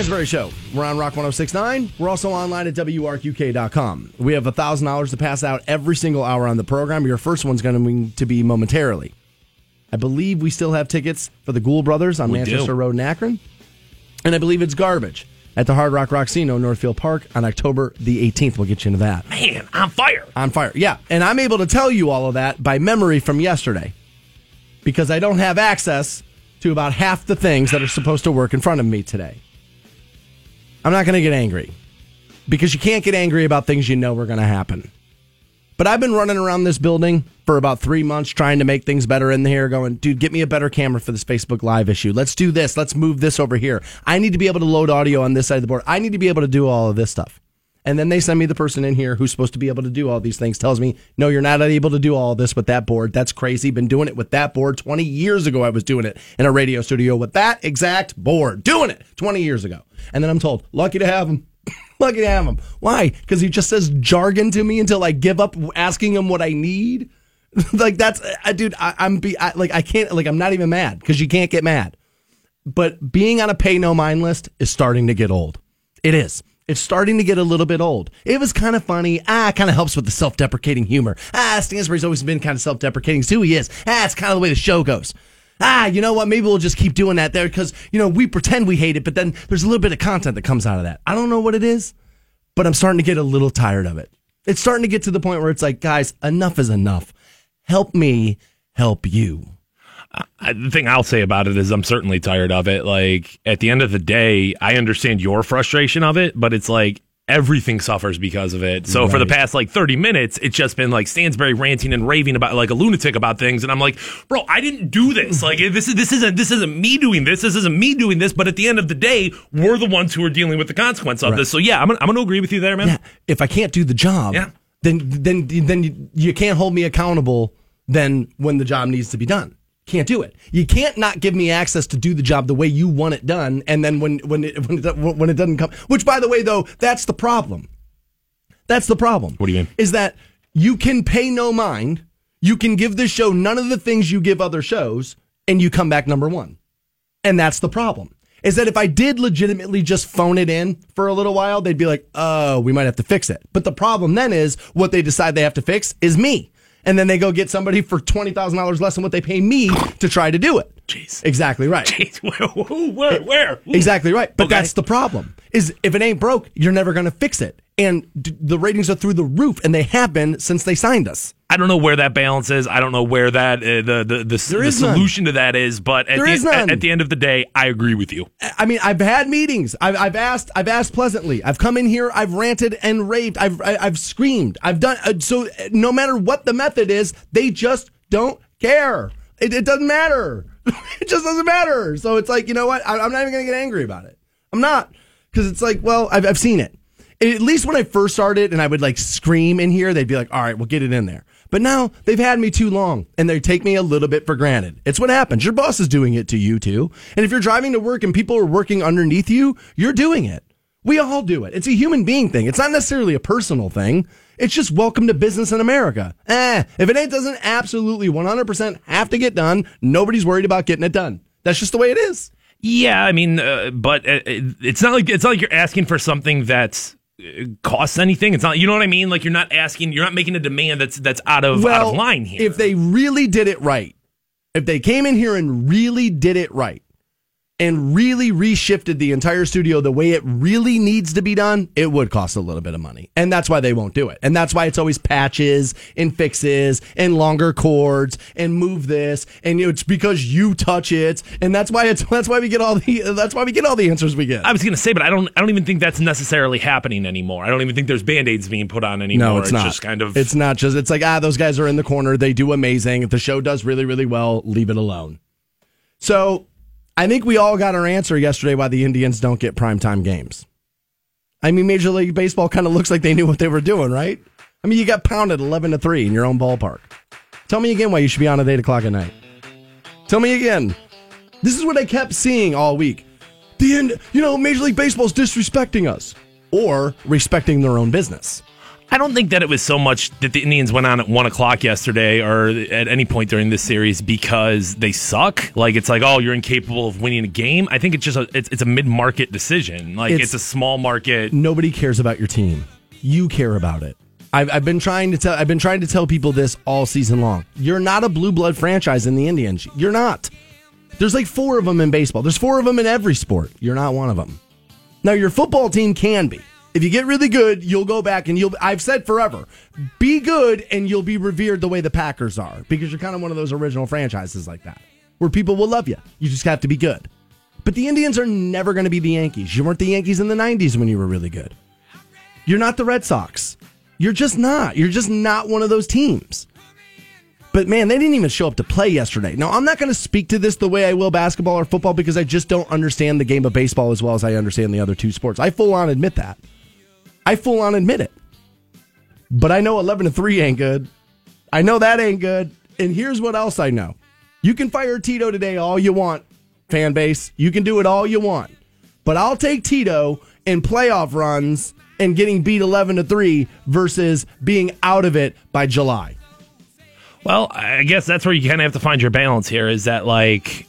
Stansbury Show. We're on Rock 1069. We're also online at WRQK.com. We have $1,000 to pass out every single hour on the program. Your first one's going to be momentarily. I believe we still have tickets for the Ghoul Brothers on We Manchester do. Road in Akron. And I believe it's garbage at the Hard Rock Rocksino, Northfield Park on October the 18th. We'll get you into that. Man, on fire. On fire. Yeah. And I'm able to tell you all of that by memory from yesterday because I don't have access to about half the things that are supposed to work in front of me today. I'm not going to get angry because you can't get angry about things you know are going to happen. But I've been running around this building for about three months trying to make things better in here, going, dude, get me a better camera for this Facebook Live issue. Let's do this. Let's move this over here. I need to be able to load audio on this side of the board. I need to be able to do all of this stuff. And then they send me the person in here who's supposed to be able to do all these things, tells me, no, you're not able to do all this with that board. That's crazy. Been doing it with that board. 20 years ago, I was doing it in a radio studio with that exact board, doing it 20 years ago. And then I'm told, lucky to have him. lucky to have him. Why? Because he just says jargon to me until I give up asking him what I need. like that's, I, dude, I, I'm be I, like I can't like I'm not even mad because you can't get mad. But being on a pay no mind list is starting to get old. It is. It's starting to get a little bit old. It was kind of funny. Ah, kind of helps with the self deprecating humor. Ah, Stansbury's always been kind of self deprecating. It's who he is. Ah, it's kind of the way the show goes. Ah, you know what? Maybe we'll just keep doing that there because, you know, we pretend we hate it, but then there's a little bit of content that comes out of that. I don't know what it is, but I'm starting to get a little tired of it. It's starting to get to the point where it's like, guys, enough is enough. Help me help you. I, the thing I'll say about it is I'm certainly tired of it. Like at the end of the day, I understand your frustration of it, but it's like everything suffers because of it. So for the past like 30 minutes, it's just been like Stansbury ranting and raving about like a lunatic about things, and I'm like, bro, I didn't do this. Like this is this isn't this isn't me doing this. This isn't me doing this. But at the end of the day, we're the ones who are dealing with the consequence of Right. this. So yeah, I'm gonna, I'm gonna agree with you there, man. Yeah, if I can't do the job, Yeah. then then then you, you can't hold me accountable. Then when the job needs to be done, can't do it. You can't not give me access to do the job the way you want it done, and then when when it when it, when it doesn't come. Which, by the way, though, that's the problem. That's the problem. What do you mean? Is that you can pay no mind. You can give this show none of the things you give other shows, and you come back number one. And that's the problem. Is that if I did legitimately just phone it in for a little while, they'd be like, oh, we might have to fix it. But the problem then is what they decide they have to fix is me. And then they go get somebody for $20,000 less than what they pay me to try to do it. Jeez. Exactly right. Jeez, where, who, where, eh, where? Exactly right. But Okay. that's the problem. Is if it ain't broke, you're never going to fix it. And d- the ratings are through the roof, and they have been since they signed us. I don't know where that balance is. I don't know where that uh, the the the, the is none. solution to that is. But at There the, is none. At, the end of the day, I agree with you. I mean, I've had meetings. I've, I've asked. I've asked pleasantly. I've come in here. I've ranted and raved. I've I- I've screamed. I've done. Uh, so uh, no matter what the method is, they just don't care. It, it doesn't matter. it just doesn't matter. So it's like you know what? I, I'm not even going to get angry about it. I'm not because it's like, well, I've I've seen it. At least when I first started and I would like scream in here, they'd be like, all right, we'll get it in there. But now they've had me too long and they take me a little bit for granted. It's what happens. Your boss is doing it to you too. And if you're driving to work and people are working underneath you, you're doing it. We all do it. It's a human being thing. It's not necessarily a personal thing. It's just welcome to business in America. Eh, if it doesn't absolutely 100% have to get done, nobody's worried about getting it done. That's just the way it is. Yeah, I mean, uh, but uh, it's not like it's not like you're asking for something that's costs anything. It's not, you know what I mean? Like you're not asking, you're not making a demand that's that's out of out of line here. If they really did it right, if they came in here and really did it right, and really reshifted the entire studio the way it really needs to be done, it would cost a little bit of money. And that's why they won't do it. And that's why it's always patches and fixes and longer cords and move this. And it's because you touch it. And that's why it's that's why we get all the that's why we get all the answers we get. I was gonna say, but I don't. I don't even think that's necessarily happening anymore. I don't even think there's band aids being put on anymore. No, it's, not. just kind of. It's not just. It's like ah, those guys are in the corner. They do amazing. If the show does really, really well, leave it alone. So, I think we all got our answer yesterday why the Indians don't get primetime games. I mean, Major League Baseball kind of looks like they knew what they were doing, right? I mean, you got pounded eleven to three in your own ballpark. Tell me again why you should be on at eight o'clock at night. Tell me again. This is what I kept seeing all week. The end. You know, Major League Baseball's disrespecting us or respecting their own business. I don't think that it was so much that the Indians went on at one o'clock yesterday or at any point during this series because they suck. Like it's like, oh, you're incapable of winning a game. I think it's just a, it's, it's a mid market decision. Like it's, It's- a small market. Nobody cares about your team. You care about it. I've, I've been trying to tell I've been trying to tell people this all season long. You're not a blue blood franchise in the Indians. You're not. There's like four of them in baseball. There's four of them in every sport. You're not one of them. Now your football team can be. If you get really good, you'll go back and you'll. I've said forever, be good and you'll be revered the way the Packers are because you're kind of one of those original franchises like that where people will love you. You just have to be good. But the Indians are never going to be the Yankees. You weren't the Yankees in the 90s when you were really good. You're not the Red Sox. You're just not. You're just not one of those teams. But man, they didn't even show up to play yesterday. Now, I'm not going to speak to this the way I will basketball or football because I just don't understand the game of baseball as well as I understand the other two sports. I full on admit that. I full on admit it. But I know 11 to 3 ain't good. I know that ain't good. And here's what else I know. You can fire Tito today all you want, fan base. You can do it all you want. But I'll take Tito in playoff runs and getting beat 11 to 3 versus being out of it by July. Well, I guess that's where you kind of have to find your balance here. Is that like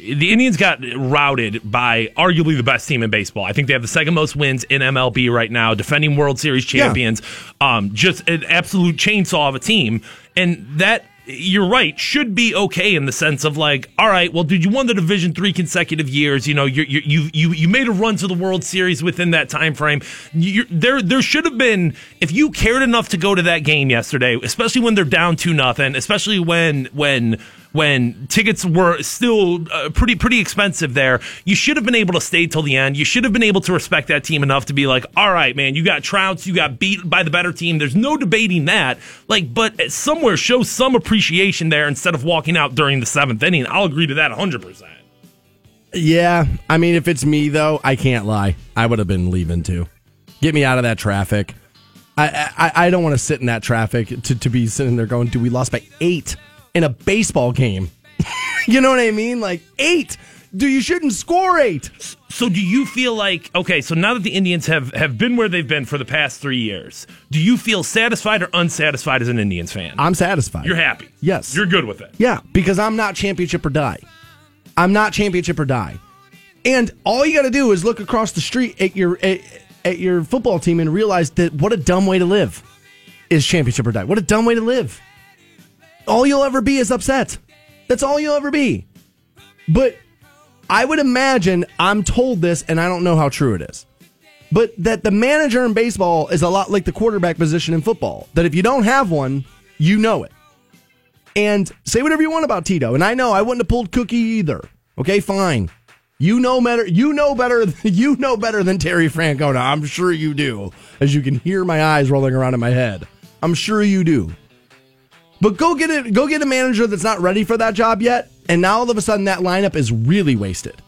the Indians got routed by arguably the best team in baseball. I think they have the second most wins in MLB right now, defending World Series Yeah. champions. Um, just an absolute chainsaw of a team, and that. You're right. Should be okay in the sense of like, all right, well, dude, you won the division three consecutive years. You know, you you you you made a run to the World Series within that time frame. you there there should have been if you cared enough to go to that game yesterday, especially when they're down two nothing, especially when when when tickets were still uh, pretty pretty expensive there. You should have been able to stay till the end. You should have been able to respect that team enough to be like, all right, man, you got trouts, you got beat by the better team. There's no debating that. Like, but somewhere show some appreciation there instead of walking out during the seventh inning. I'll agree to that 100. percent Yeah, I mean, if it's me though, I can't lie. I would have been leaving too. Get me out of that traffic. I I, I don't want to sit in that traffic to, to be sitting there going, "Dude, we lost by eight in a baseball game." you know what I mean? Like eight. Dude, you shouldn't score eight. So do you feel like okay, so now that the Indians have have been where they've been for the past 3 years, do you feel satisfied or unsatisfied as an Indians fan? I'm satisfied. You're happy. Yes. You're good with it. Yeah, because I'm not championship or die. I'm not championship or die. And all you got to do is look across the street at your at, at your football team and realize that what a dumb way to live is championship or die. What a dumb way to live. All you'll ever be is upset. That's all you'll ever be. But I would imagine I'm told this and I don't know how true it is. But that the manager in baseball is a lot like the quarterback position in football. That if you don't have one, you know it. And say whatever you want about Tito. And I know I wouldn't have pulled Cookie either. Okay, fine. You know better. You know better. You know better than Terry Francona. I'm sure you do. As you can hear my eyes rolling around in my head. I'm sure you do. But go get it. Go get a manager that's not ready for that job yet. And now all of a sudden that lineup is really wasted.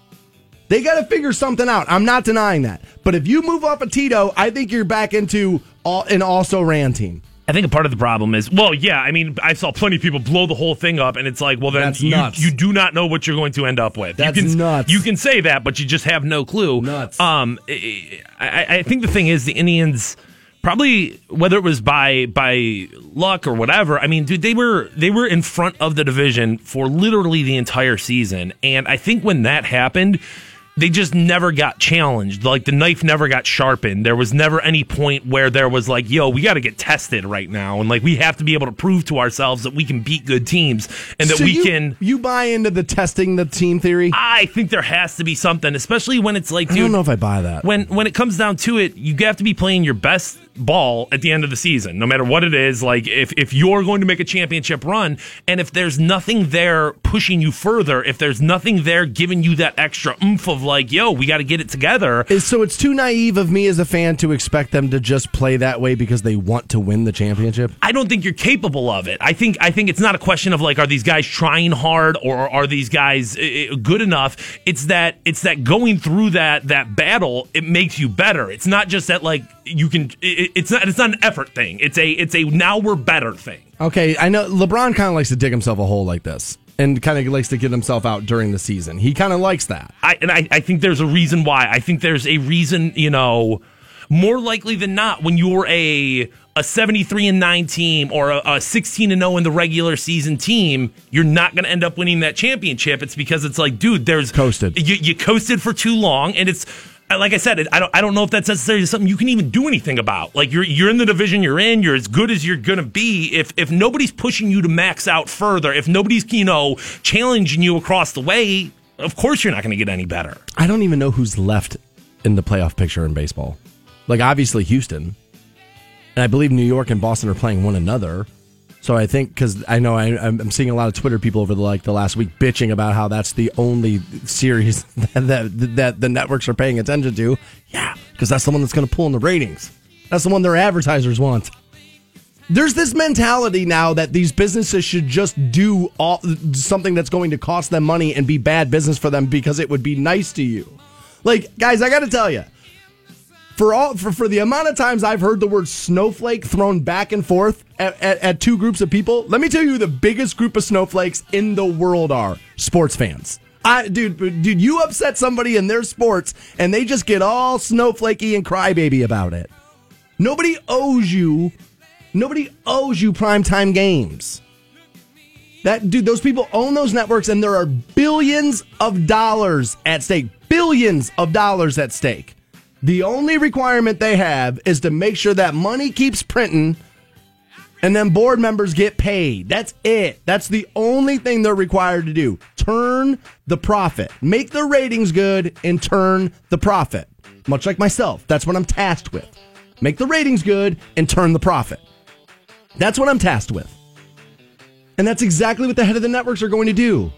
They got to figure something out. I'm not denying that. But if you move off of Tito, I think you're back into all, an also ran team. I think a part of the problem is, well, yeah, I mean, I saw plenty of people blow the whole thing up, and it's like, well, then you, you do not know what you're going to end up with. That's you can, nuts. You can say that, but you just have no clue. Nuts. Um, I, I I think the thing is, the Indians probably whether it was by by luck or whatever. I mean, dude, they were they were in front of the division for literally the entire season, and I think when that happened. They just never got challenged. Like the knife never got sharpened. There was never any point where there was like, yo, we got to get tested right now. And like, we have to be able to prove to ourselves that we can beat good teams and that So we you, can. You buy into the testing the team theory? I think there has to be something, especially when it's like, I don't know if I buy that. when when it comes down to it, you have to be playing your best ball at the end of the season, no matter what it is. Like if if you're going to make a championship run, and if there's nothing there pushing you further, if there's nothing there giving you that extra oomph of like, yo, we got to get it together. So it's too naive of me as a fan to expect them to just play that way because they want to win the championship. I don't think you're capable of it. I think I think it's not a question of like are these guys trying hard or are these guys uh, good enough. It's that it's that going through that that battle it makes you better. It's not just that like you can. It, it's not it's not an effort thing. It's a it's a now we're better thing. Okay, I know LeBron kind of likes to dig himself a hole like this and kind of likes to get himself out during the season. He kind of likes that. I and I, I think there's a reason why. I think there's a reason, you know, more likely than not, when you're a a 73 and 9 team or a, a 16 and 0 in the regular season team, you're not going to end up winning that championship. It's because it's like, dude, there's Coasted. You, you coasted for too long, and it's like I said, I don't I don't know if that's necessarily something you can even do anything about. Like you're you're in the division you're in, you're as good as you're gonna be. If if nobody's pushing you to max out further, if nobody's you know challenging you across the way, of course you're not gonna get any better. I don't even know who's left in the playoff picture in baseball. Like obviously Houston, and I believe New York and Boston are playing one another. So I think because I know I, I'm seeing a lot of Twitter people over the like the last week bitching about how that's the only series that that, that the networks are paying attention to. Yeah, because that's the one that's going to pull in the ratings. That's the one their advertisers want. There's this mentality now that these businesses should just do all, something that's going to cost them money and be bad business for them because it would be nice to you. Like, guys, I got to tell you, for all for, for the amount of times I've heard the word snowflake thrown back and forth at, at, at, two groups of people, let me tell you the biggest group of snowflakes in the world are sports fans. I, dude, dude, you upset somebody in their sports and they just get all snowflakey and crybaby about it. Nobody owes you, nobody owes you primetime games. That dude, those people own those networks and there are billions of dollars at stake. Billions of dollars at stake. The only requirement they have is to make sure that money keeps printing and then board members get paid. That's it. That's the only thing they're required to do. Turn the profit. Make the ratings good and turn the profit. Much like myself, that's what I'm tasked with. Make the ratings good and turn the profit. That's what I'm tasked with. And that's exactly what the head of the networks are going to do.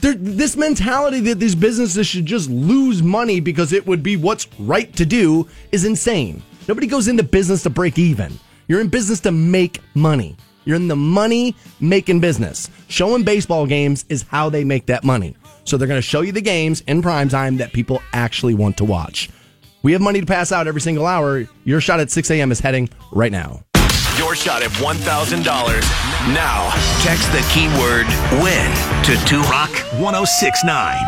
This mentality that these businesses should just lose money because it would be what's right to do is insane. Nobody goes into business to break even. You're in business to make money. You're in the money making business. Showing baseball games is how they make that money. So they're going to show you the games in prime time that people actually want to watch. We have money to pass out every single hour. Your shot at 6 a.m. is heading right now. Your shot at $1,000. Now, text the keyword WIN to 2 Rock 1069.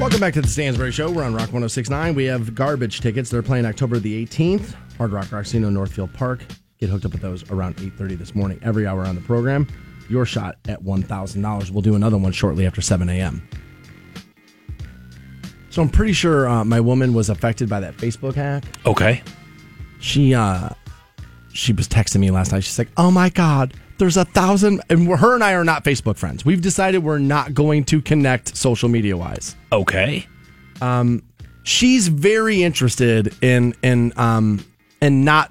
Welcome back to the Stansbury Show. We're on Rock 1069. We have garbage tickets. They're playing October the 18th. Hard Rock Casino, Northfield Park. Get hooked up with those around 8.30 this morning, every hour on the program. Your shot at $1,000. We'll do another one shortly after 7 a.m. So I'm pretty sure uh, my woman was affected by that Facebook hack. Okay. She uh, she was texting me last night. She's like, "Oh my god, there's a thousand, and her and I are not Facebook friends. We've decided we're not going to connect social media wise. Okay. Um, she's very interested in in um in not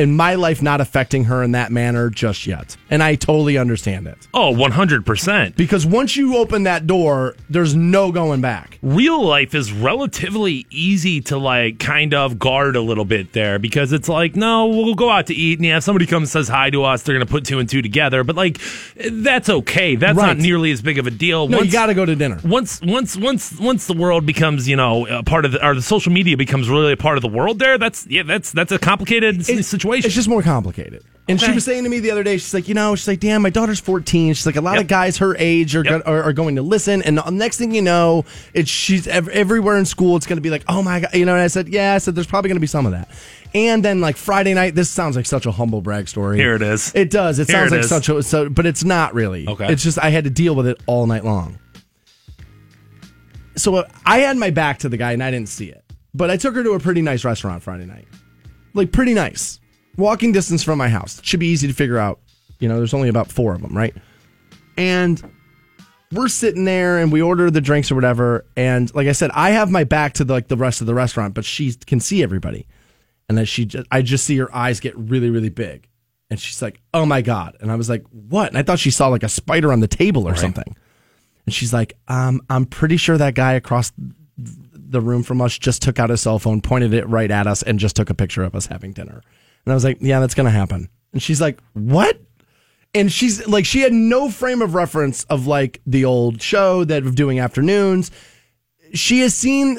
in my life not affecting her in that manner just yet. And I totally understand it. Oh, 100%. Because once you open that door, there's no going back. Real life is relatively easy to like kind of guard a little bit there because it's like, no, we'll go out to eat and yeah, if somebody comes and says hi to us, they're going to put two and two together, but like that's okay. That's Right. not nearly as big of a deal. No, Once- you got to go to dinner. once once once once the world becomes you know a part of the or the social media becomes really a part of the world there that's yeah that's that's a complicated It- situation It's just more complicated. And she was saying to me the other day, she's like, you know, she's like, damn, my daughter's 14. She's like, a lot Yep. of guys her age are, Yep. go- are, are going to listen. And the next thing you know, it's she's ev- everywhere in school. It's going to be like, oh my God. You know, and I said, yeah, I said, there's probably going to be some of that. And then like Friday night, this sounds like such a humble brag story. Here it is. It does. It Here sounds it like is. such a, so, but it's not really. Okay. It's just, I had to deal with it all night long. So uh, I had my back to the guy and I didn't see it. But I took her to a pretty nice restaurant Friday night. Like, pretty nice. Walking distance from my house. Should be easy to figure out. You know, there's only about four of them, right? And we're sitting there and we order the drinks or whatever. And like I said, I have my back to the, like the rest of the restaurant, but she can see everybody. And then she just, I just see her eyes get really, really big. And she's like, oh my God. And I was like, what? And I thought she saw like a spider on the table or something. And she's like, um, I'm pretty sure that guy across the room from us just took out his cell phone, pointed it right at us, and just took a picture of us having dinner. And I was like, yeah, that's going to happen. And she's like, what? And she's like, she had no frame of reference of like the old show that of doing afternoons. She has seen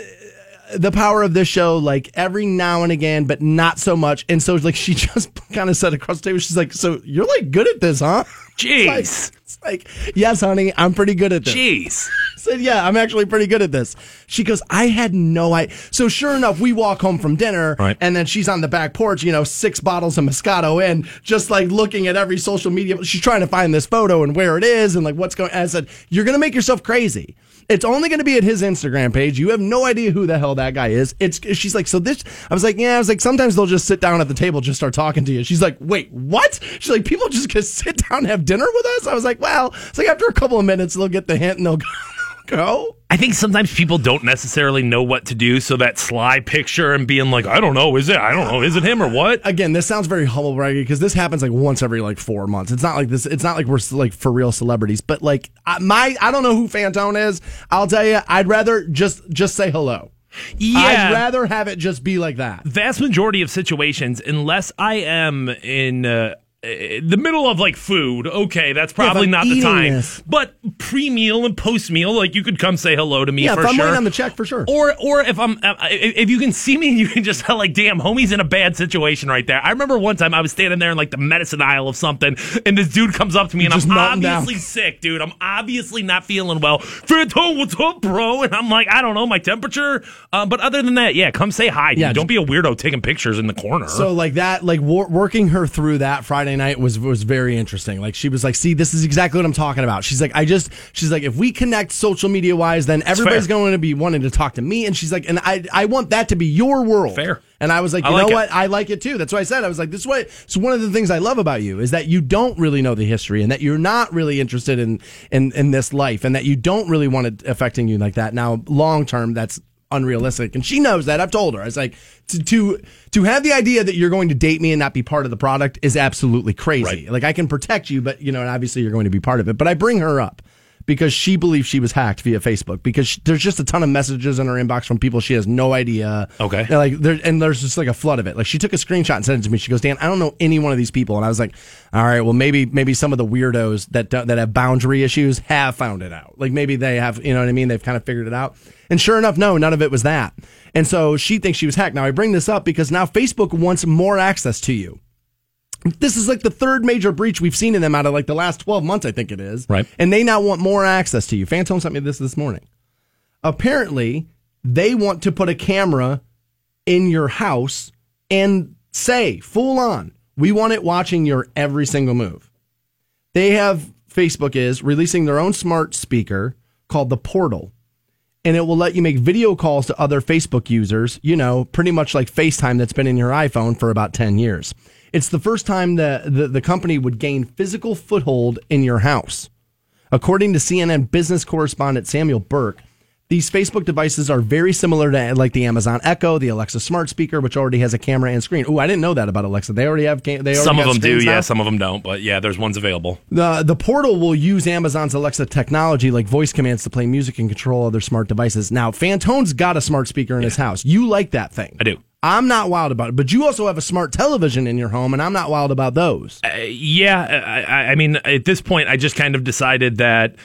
the power of this show, like every now and again, but not so much. And so, like, she just kind of said across the table, she's like, "So you're like good at this, huh?" Jeez. It's like, yes, honey, I'm pretty good at this. Jeez. I said, yeah, I'm actually pretty good at this. She goes, I had no idea. So sure enough, we walk home from dinner, Right. and then she's on the back porch, you know, six bottles of Moscato in, just like looking at every social media. She's trying to find this photo and where it is and like what's going. I said, you're gonna make yourself crazy. It's only going to be at his Instagram page. You have no idea who the hell that guy is. It's she's like, so this. I was like, yeah. I was like, sometimes they'll just sit down at the table, just start talking to you. She's like, wait, what? She's like, people just gonna sit down and have dinner with us. I was like, well, it's like after a couple of minutes, they'll get the hint and they'll go. I think sometimes people don't necessarily know what to do, so that sly picture and being like, I don't know, is it? I don't know, is it him or what? again, this sounds very humble braggy because this happens like once every like four months. It's not like this. It's not like we're like for real celebrities, but like I- my, I don't know who Fantone is. I'll tell you, I'd rather just just say hello. Yeah. I'd rather have it just be like that. vast majority of situations, unless I am in uh, the middle of like food, okay, that's probably I'm not the time. this. But pre meal and post meal, like you could come say hello to me Yeah, for if I'm sure. waiting on the check for sure. Or, or if I'm, uh, if you can see me, you can just tell, like, damn, homie's in a bad situation right there. I remember one time I was standing there in like the medicine aisle of something, and this dude comes up to me, and Just I'm melting down. obviously sick, dude. I'm obviously not feeling well. Fantone, what's up, bro? And I'm like, I don't know, my temperature. Um, but other than that, yeah, come say hi. Yeah. Don't be a weirdo taking pictures in the corner. So like that, like wor- working her through that Friday night was was very interesting. Like she was like, "See, this is exactly what I'm talking about." She's like, "I just," she's like, "If we connect social media wise, then everybody's going to be wanting to talk to me." And she's like, "And I I want that to be your world." Fair. And I was like, I "You like know it. what? I like it too." That's why I said I was like, "This way." So one of the things I love about you is that you don't really know the history, and that you're not really interested in in in this life, and that you don't really want it affecting you like that. Now, long term, that's unrealistic. And she knows that. I've told her. I was like to to to have the idea that you're going to date me and not be part of the product is absolutely crazy. Right. like i can protect you but you know and obviously you're going to be part of it but i bring her up because she believes she was hacked via facebook because she, there's just a ton of messages in her inbox from people she has no idea. Okay. And, like there and there's just like a flood of it. Like she took a screenshot and sent it to me. She goes dan i don't know any one of these people. And i was like all right well maybe maybe some of the weirdos that don't- that have boundary issues have found it out. Like maybe they have you know what i mean? They've kind of figured it out. And sure enough no none of it was that. And so she thinks she was hacked. Now i bring this up because now facebook wants more access to you this is like the third major breach we've seen in them out of like the last 12 months, I think it is. Right. And they now want more access to you. Phantom sent me this this morning. Apparently, they want to put a camera in your house and say, full on, we want it watching your every single move. They have, Facebook is releasing their own smart speaker called the Portal and it will let you make video calls to other Facebook users, you know, pretty much like FaceTime that's been in your iPhone for about 10 years. It's the first time that the, the company would gain physical foothold in your house. According to CNN business correspondent Samuel Burke, these Facebook devices are very similar to like the Amazon Echo, the Alexa smart speaker, which already has a camera and screen. Oh, I didn't know that about Alexa. They already have. They already some of them do, screens yeah, some of them don't, but yeah, there's ones available. The the portal will use Amazon's Alexa technology like voice commands to play music and control other smart devices. Now, Fantone's got a smart speaker in his house. You like that thing. I do. I'm not wild about it, but you also have a smart television in your home, and I'm not wild about those. Uh, yeah, I, I- I mean, at this point, I just kind of decided that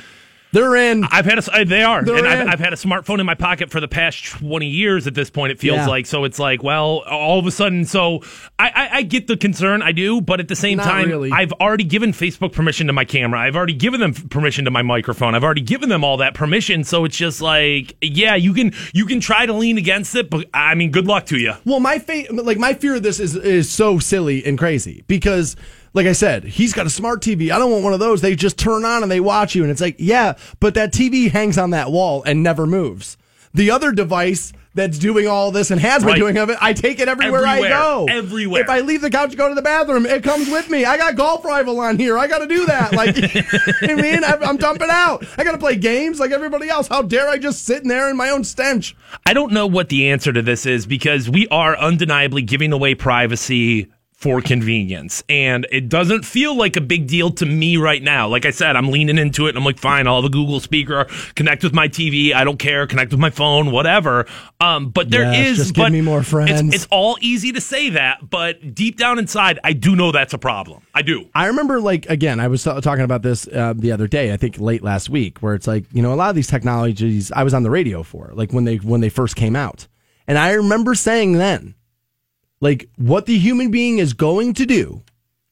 They're in. I've had a, they are, They're and in. I've, I've had a smartphone in my pocket for the past twenty years. At this point, it feels Yeah. like so. It's like, well, all of a sudden, so I, I, I get the concern, I do, but at the same Not time, really. I've already given Facebook permission to my camera. I've already given them permission to my microphone. I've already given them all that permission. So it's just like, yeah, you can you can try to lean against it, but I mean, good luck to you. Well, my fa- like my fear of this is is so silly and crazy because, like I said, he's got a smart TV. I don't want one of those. They just turn on and they watch you, and it's like, yeah, but that TV hangs on that wall and never moves. The other device that's doing all this and has been Right. doing of it, I take it everywhere, I go. Everywhere. If I leave the couch to go to the bathroom, it comes with me. I got golf rival on here. I got to do that. Like, I mean, I'm I'm dumping out. I got to play games like everybody else. How dare I just sit in there in my own stench? I don't know what the answer to this is because we are undeniably giving away privacy for convenience. And it doesn't feel like a big deal to me right now. Like I said, I'm leaning into it and I'm like, fine, I'll have a Google speaker, connect with my TV. I don't care. Connect with my phone, whatever. Um, but there Yes, is, just give but me more it's- friends. It's, all easy to say that, but deep down inside, I do know that's a problem. I do. I remember, like, again, I was t- talking about this uh, the other day. I think late last week, where it's like, you know, a lot of these technologies I was on the radio for, like when they when they first came out, And I remember saying then, like, what the human being is going to do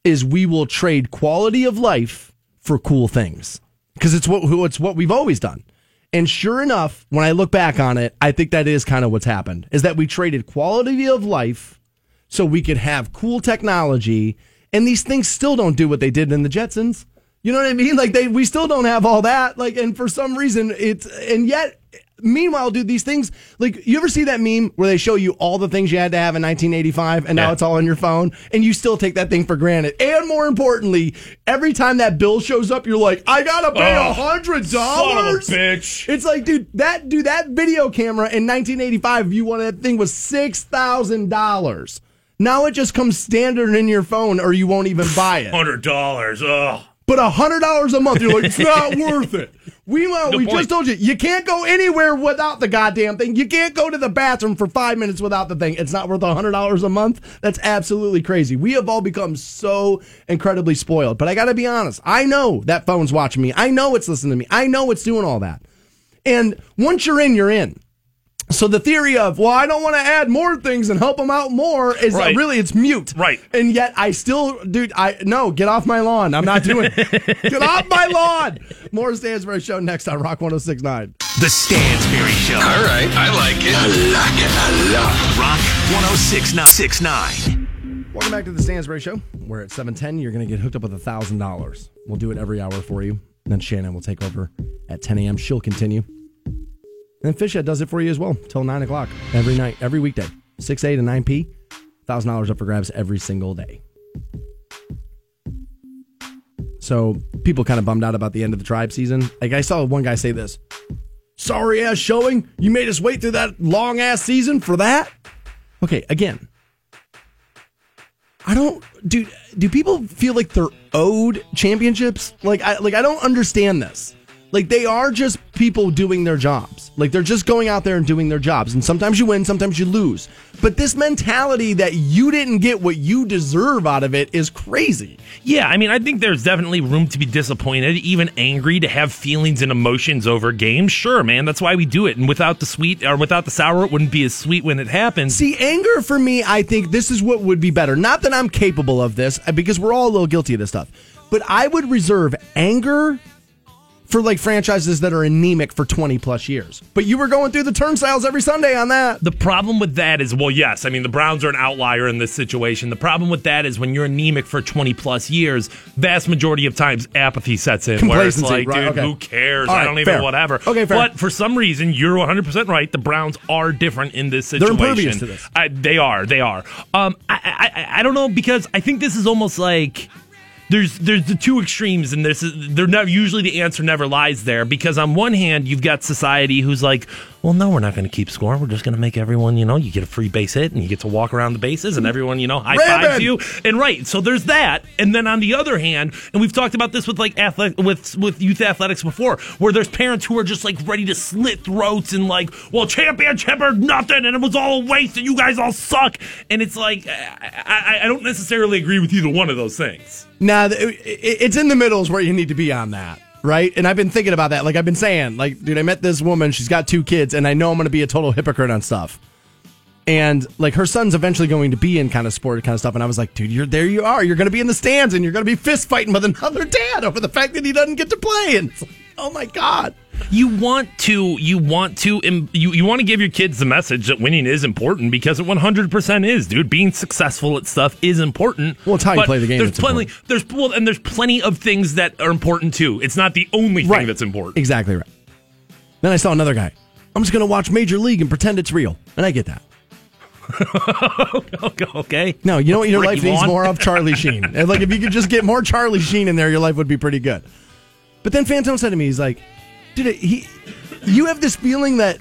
is we will trade quality of life for cool things because it's what it's what we've always done. And sure enough, when I look back on it, I think that is kind of what's happened is that we traded quality of life so we could have cool technology and these things still don't do what they did in the Jetsons. You know what I mean? Like they we still don't have all that. Like and for some reason it's and yet meanwhile, dude, these things like you ever see that meme where they show you all the things you had to have in 1985 and now Yeah. it's all on your phone and you still take that thing for granted. And more importantly, every time that bill shows up, you're like, I gotta pay oh, a Oh, hundred a dollars. bitch. It's like, dude, that dude, that video camera in 1985, if you wanted that thing was six thousand dollars. Now it just comes standard in your phone, or you won't even buy it. Hundred dollars. Ugh. But a hundred dollars a month, you're like, it's not worth it. We uh, we point. just told you, you can't go anywhere without the goddamn thing. You can't go to the bathroom for five minutes without the thing. It's not worth a hundred dollars a month. That's absolutely crazy. We have all become so incredibly spoiled. But I got to be honest. I know that phone's watching me. I know it's listening to me. I know it's doing all that. And once you're in, you're in. So the theory of, well, I don't want to add more things and help them out more is Right. really it's mute. Right. And yet I still, dude, I no, get off my lawn. I'm not doing it. get off my lawn. More Stansbury Show next on Rock 1069. The Stansbury Show. All right, I like it. I like it a lot. Rock 1069. Welcome back to the Stansbury Show. We're at 710. You're going to get hooked up with a $1,000. We'll do it every hour for you. Then Shannon will take over at 10 a.m. She'll continue. And Fishhead does it for you as well till 9 o'clock every night, every weekday, 6 a to 9 p. $1,000 up for grabs every single day. So people kind of bummed out about the end of the tribe season. Like I saw one guy say this sorry ass showing. You made us wait through that long ass season for that. Okay, again, I don't do do people feel like they're owed championships? Like I like I don't understand this. Like they are just people doing their jobs. Like they're just going out there and doing their jobs. And sometimes you win, sometimes you lose. But this mentality that you didn't get what you deserve out of it is crazy. Yeah, I mean, I think there's definitely room to be disappointed, even angry, to have feelings and emotions over games. Sure, man, that's why we do it. And without the sweet or without the sour, it wouldn't be as sweet when it happens. See, anger for me, I think this is what would be better. Not that I'm capable of this, because we're all a little guilty of this stuff. But I would reserve anger for like franchises that are anemic for 20 plus years. But you were going through the turnstiles every Sunday on that. The problem with that is, well, yes, I mean, the Browns are an outlier in this situation. The problem with that is when you're anemic for 20 plus years, vast majority of times apathy sets in. Where it's Complacency, like, right, dude, okay. who cares? All I don't even, fair. whatever. Okay, fair. But for some reason, you're 100% right. The Browns are different in this situation. They're impervious to this. I, they are. They are. Um, I, I, I don't know because I think this is almost like there's there's the two extremes, and this. Is they're never usually the answer never lies there because on one hand you've got society who's like, well, no, we're not going to keep score. We're just going to make everyone, you know, you get a free base hit and you get to walk around the bases, and everyone, you know, high fives you. And right, so there's that, and then on the other hand, and we've talked about this with like athletic with with youth athletics before, where there's parents who are just like ready to slit throats and like, well, championship or nothing, and it was all a waste, and you guys all suck, and it's like I, I, I don't necessarily agree with either one of those things. Nah, it's in the middle is where you need to be on that. Right. And I've been thinking about that. Like I've been saying, like, dude, I met this woman. She's got two kids, and I know I'm going to be a total hypocrite on stuff. And like her son's eventually going to be in kind of sport kind of stuff. And I was like, dude, you're there. You are. You're going to be in the stands, and you're going to be fist fighting with another dad over the fact that he doesn't get to play. And like, oh my god. You want to, you want to, you, you want to give your kids the message that winning is important because it 100% is, dude. Being successful at stuff is important. Well, it's how you play the game There's plenty, important. there's well, and there's plenty of things that are important too. It's not the only thing that's important. Exactly right. Then I saw another guy. I'm just going to watch Major League and pretend it's real, and I get that. okay. No, you know what your life needs more of? Charlie Sheen. And like if you could just get more Charlie Sheen in there, your life would be pretty good. But then Phantom said to me, he's like, dude, he, you have this feeling that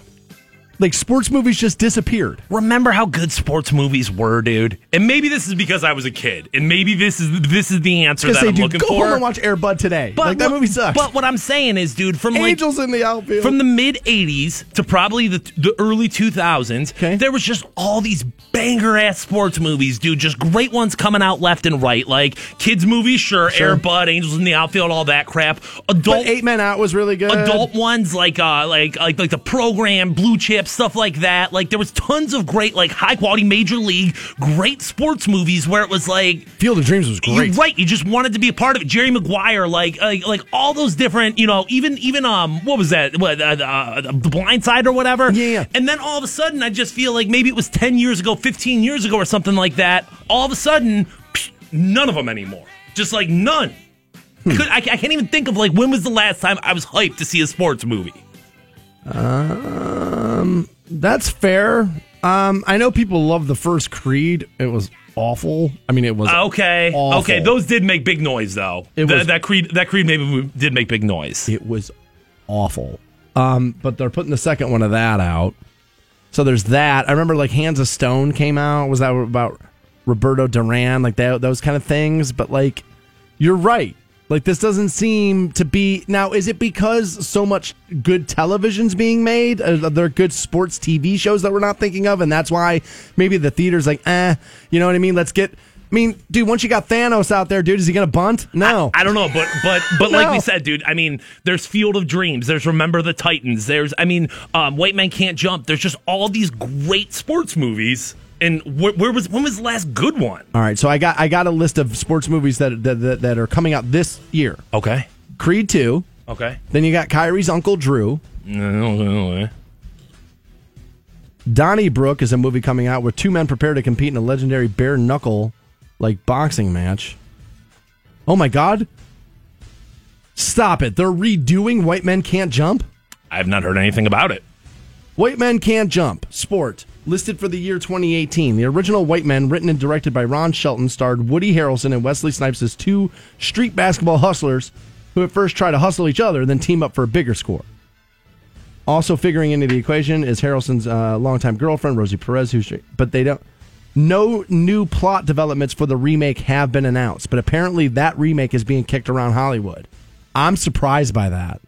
like sports movies just disappeared. Remember how good sports movies were, dude? And maybe this is because I was a kid, and maybe this is this is the answer that I'm dude, looking go for. home and watch Air Bud today. like that what- movie sucks. But what I'm saying is, dude, from like Angels in the outfield. from the mid 80s to probably the, the early 2000s, Okay. there was just all these banger ass sports movies, dude. Just great ones coming out left and right. Like kids' movies, sure, Sure. Air Bud, Angels in the Outfield, all that crap. Adult. but Eight Men Out was really good. Adult ones like uh like like like the program Blue Chips Stuff like that. Like there was tons of great, like high quality major league, great sports movies where it was like Field of Dreams was great. you're right. You just wanted to be a part of it. Jerry Maguire, like, like, like all those different, you know, even, even, um, what was that? What, uh, uh, the Blind Side or whatever. Yeah, yeah. And then all of a sudden, I just feel like maybe it was ten years ago, fifteen years ago, or something like that. All of a sudden, none of them anymore. Just like none. Hmm. Could, I, I can't even think of like when was the last time I was hyped to see a sports movie. That's fair. Um, I know people love the first Creed. It was awful. I mean, it was Okay, awful. okay, those did make big noise though. It Th- was- that Creed, that Creed maybe did make big noise. It was awful. Um, but they're putting the second one of that out. So there's that. I remember like Hands of Stone came out. Was that about Roberto Duran? Like that, those kind of things. But like, you're right. Like this doesn't seem to be now. Is it because so much good television's being made? Are there good sports TV shows that we're not thinking of, and that's why maybe the theater's like, eh, you know what I mean? Let's get. I mean, dude, once you got Thanos out there, dude, is he gonna bunt? No. I don't know, but but but like we said, dude. I mean, there's Field of Dreams. There's Remember the Titans. There's I mean, um, White Man Can't Jump. There's just all these great sports movies. And where, where was when was the last good one? All right, so I got I got a list of sports movies that that, that, that are coming out this year. Okay, Creed two. okay. Then you got Kyrie's Uncle Drew. Okay. Donnybrook is a movie coming out where two men prepare to compete in a legendary bare knuckle like boxing match. Oh my god. Stop it. They're redoing White Men Can't Jump? I've not heard anything about it. White Men Can't Jump, sport, listed for the year 2018. The original White Men, written and directed by Ron Shelton, starred Woody Harrelson and Wesley Snipes as two street basketball hustlers who at first try to hustle each other, then team up for a bigger score. Also figuring into the equation is Harrelson's uh, longtime girlfriend, Rosie Perez, who's but they don't. No new plot developments for the remake have been announced, but apparently that remake is being kicked around Hollywood. I'm surprised by that.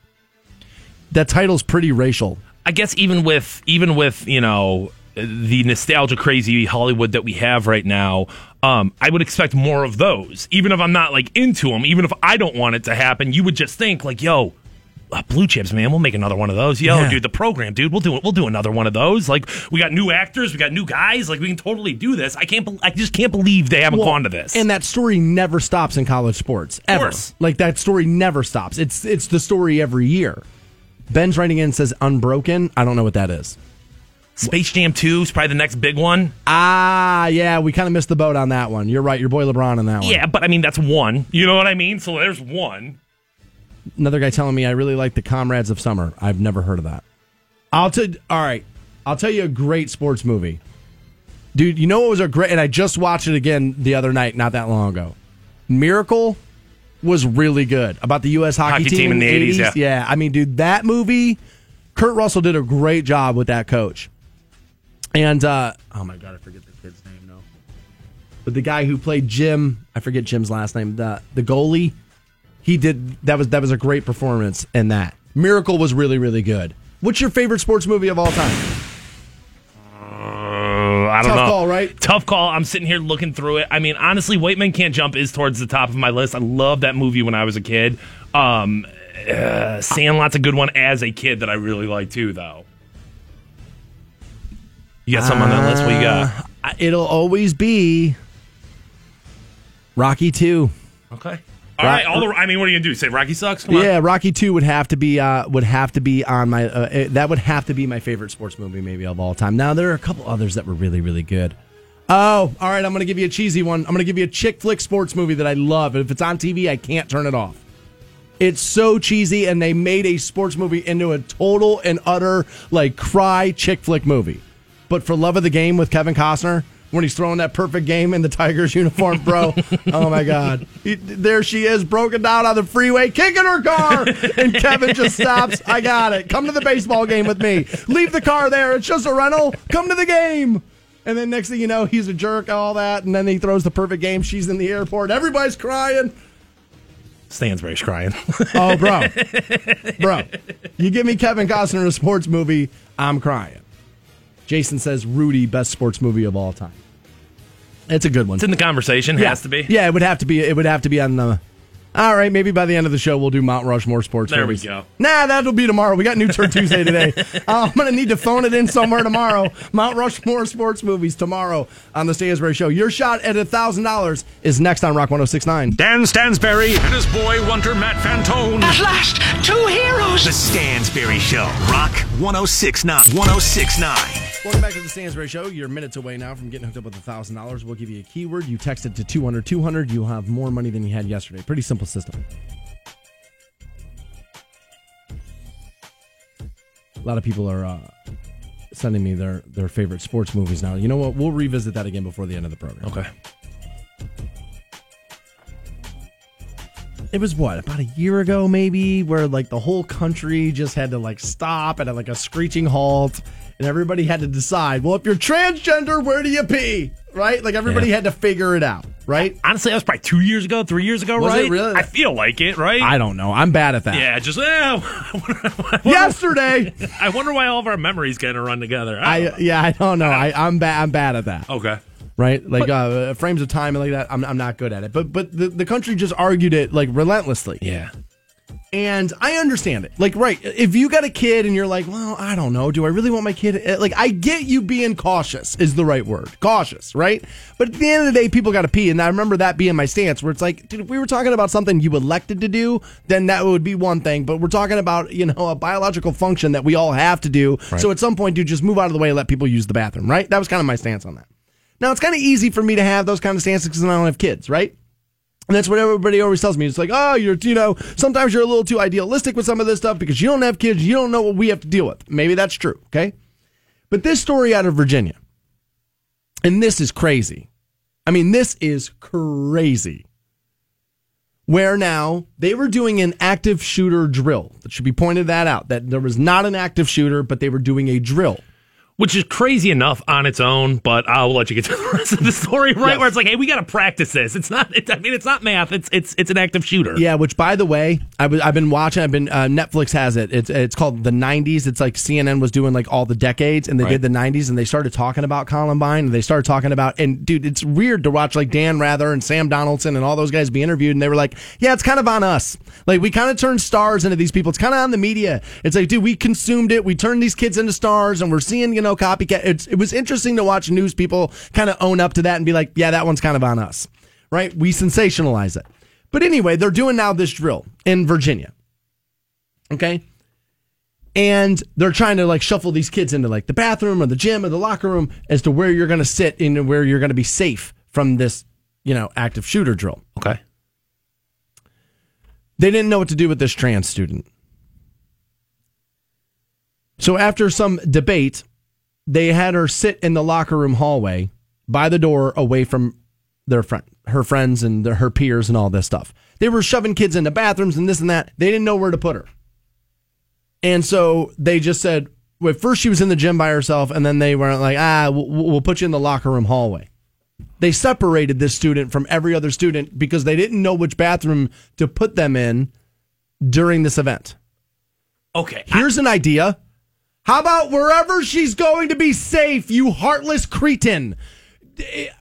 That title's pretty racial. I guess even with even with you know the nostalgia crazy Hollywood that we have right now, um, I would expect more of those. Even if I'm not like into them, even if I don't want it to happen, you would just think like, yo. Uh, blue chips, man. We'll make another one of those. Yo, Yeah. dude, the program, dude. We'll do it. We'll do another one of those. Like, we got new actors, we got new guys. Like, we can totally do this. I can't. bel I just can't believe they haven't Well, gone to this. And that story never stops in college sports ever. Like that story never stops. It's it's the story every year. Ben's writing in and says unbroken. I don't know what that is. Space Jam Two is probably the next big one. Ah, yeah, we kind of missed the boat on that one. You're right. Your boy LeBron on that one. Yeah, but I mean that's one. You know what I mean? So there's one. Another guy telling me I really like the Comrades of Summer. I've never heard of that. I'll tell. All right, I'll tell you a great sports movie, dude. You know what was a great? And I just watched it again the other night, not that long ago. Miracle was really good about the U.S. hockey, Hockey team in the 80s, Yeah, yeah. I mean, dude, that movie. Kurt Russell did a great job with that coach, and uh, oh my god, I forget the kid's name. No, but the guy who played Jim, I forget Jim's last name. The the goalie he did that was that was a great performance in that. Miracle was really really good. What's your favorite sports movie of all time? Uh, I don't Tough know. call, right? Tough call. I'm sitting here looking through it. I mean, honestly, White Men Can't Jump is towards the top of my list. I love that movie when I was a kid. Um, uh, Sandlot's a good one as a kid that I really like too, though. You got something on that list? What you got? Uh, It'll always be Rocky Two. Okay. All right. All the. I mean, what are you gonna do? Say Rocky sucks? Come on. Yeah, Rocky Two would have to be uh, would have to be on my uh, eh, that would have to be my favorite sports movie maybe of all time. Now there are a couple others that were really really good. Oh, all right. I'm going to give you a cheesy one. I'm going to give you a chick flick sports movie that I love. If it's on TV, I can't turn it off. It's so cheesy, and they made a sports movie into a total and utter like cry chick flick movie. But for love of the game with Kevin Costner, when he's throwing that perfect game in the Tigers uniform, bro. oh my God. He- there she is, broken down on the freeway, kicking her car. And Kevin just stops. I got it. Come to the baseball game with me. Leave the car there. It's just a rental. Come to the game. And then next thing you know, he's a jerk, all that. And then he throws the perfect game. She's in the airport. Everybody's crying. Stansbury's crying. Oh, bro. bro. You give me Kevin Costner in a sports movie, I'm crying. Jason says Rudy, best sports movie of all time. It's a good one. it's in the conversation. yeah. Has to be. Yeah, it would have to be it would have to be on the All right, maybe by the end of the show we'll do Mount Rushmore sports. There we go. Nah, that'll be tomorrow. We got New Turd Tuesday today. Uh, I'm gonna need to phone it in somewhere tomorrow. Mount Rushmore sports movies tomorrow on the Stansbury Show. Your shot at a thousand dollars is next on Rock 106.9. Dan Stansbury and his boy wonder Matt Fantone. At last, two heroes. The Stansbury Show. Rock 1069. 1069. Welcome back to the Stansbury Show. You're minutes away now from getting hooked up with a thousand dollars. We'll give you a keyword. You text it to 200 200. You'll have more money than you had yesterday. Pretty simple system. A lot of people are uh, sending me their, their favorite sports movies now. You know what? We'll revisit that again before the end of the program. Okay. It was what about a year ago, maybe, where like the whole country just had to like stop at like a screeching halt, and everybody had to decide. Well, if you're transgender, where do you pee? Right? Like everybody Yeah. had to figure it out. Right? Honestly, that was probably two years ago, three years ago, Was it right? really? I feel like it, right? I don't know. I'm bad at that. yeah, just eh, I wonder, Yesterday, I wonder why all of our memories kind of run together. I, I yeah, I don't know. I, I'm bad. I'm bad at that. okay. Right? Like uh, frames of time and like that. I'm, I'm not good at it. But but the, the country just argued it like relentlessly. Yeah. And I understand it. Like, right, if you got a kid and you're like, well, I don't know, do I really want my kid? Like, I get you being cautious is the right word. Cautious, right? But at the end of the day, people got to pee. And I remember that being my stance where it's like, dude, if we were talking about something you elected to do, then that would be one thing. But we're talking about, you know, a biological function that we all have to do. So at some point, dude, just move out of the way and let people use the bathroom, right? That was kind of my stance on that. Now, it's kind of easy for me to have those kind of stances because I don't have kids, right? And that's what everybody always tells me. It's like, oh, you're, you know, sometimes you're a little too idealistic with some of this stuff because you don't have kids. You don't know what we have to deal with. Maybe that's true. Okay. But this story out of Virginia, and this is crazy. I mean, this is crazy. Where now they were doing an active shooter drill. That should be pointed that out. That there was not an active shooter, but they were doing a drill. Which is crazy enough on its own, but I'll let you get to the rest of the story, right? Yes. Where it's like, hey, we got to practice this. It's not. It, I mean, it's not math. It's it's it's an active shooter. Yeah, which by the way, I was I've been watching. I've been uh, Netflix has it. It's it's called the '90s. It's like CNN was doing like all the decades, and they did the '90s, and they started talking about Columbine, and they started talking about and dude, it's weird to watch like Dan Rather and Sam Donaldson and all those guys be interviewed, and they were like, yeah, it's kind of on us. Like we kind of turned stars into these people. It's kind of on the media. It's like, dude, we consumed it. We turned these kids into stars, and we're seeing you know copycat. It's, it was interesting to watch news people kind of own up to that and be like, yeah, that one's kind of on us right? We sensationalize it. But anyway, they're doing now this drill in Virginia. Okay? And they're trying to like shuffle these kids into like the bathroom or the gym or the locker room as to where you're going to sit and where you're going to be safe from this, you know, active shooter drill. Okay. They didn't know what to do with this trans student. So after some debate, they had her sit in the locker room hallway by the door away from their friend, her friends and their, her peers and all this stuff. They were shoving kids into bathrooms and this and that. They didn't know where to put her. And so they just said, well, first she was in the gym by herself, and then they were like, ah, we'll, we'll put you in the locker room hallway. They separated this student from every other student because they didn't know which bathroom to put them in during this event. Okay. Here's an idea. How about wherever she's going to be safe, you heartless cretin?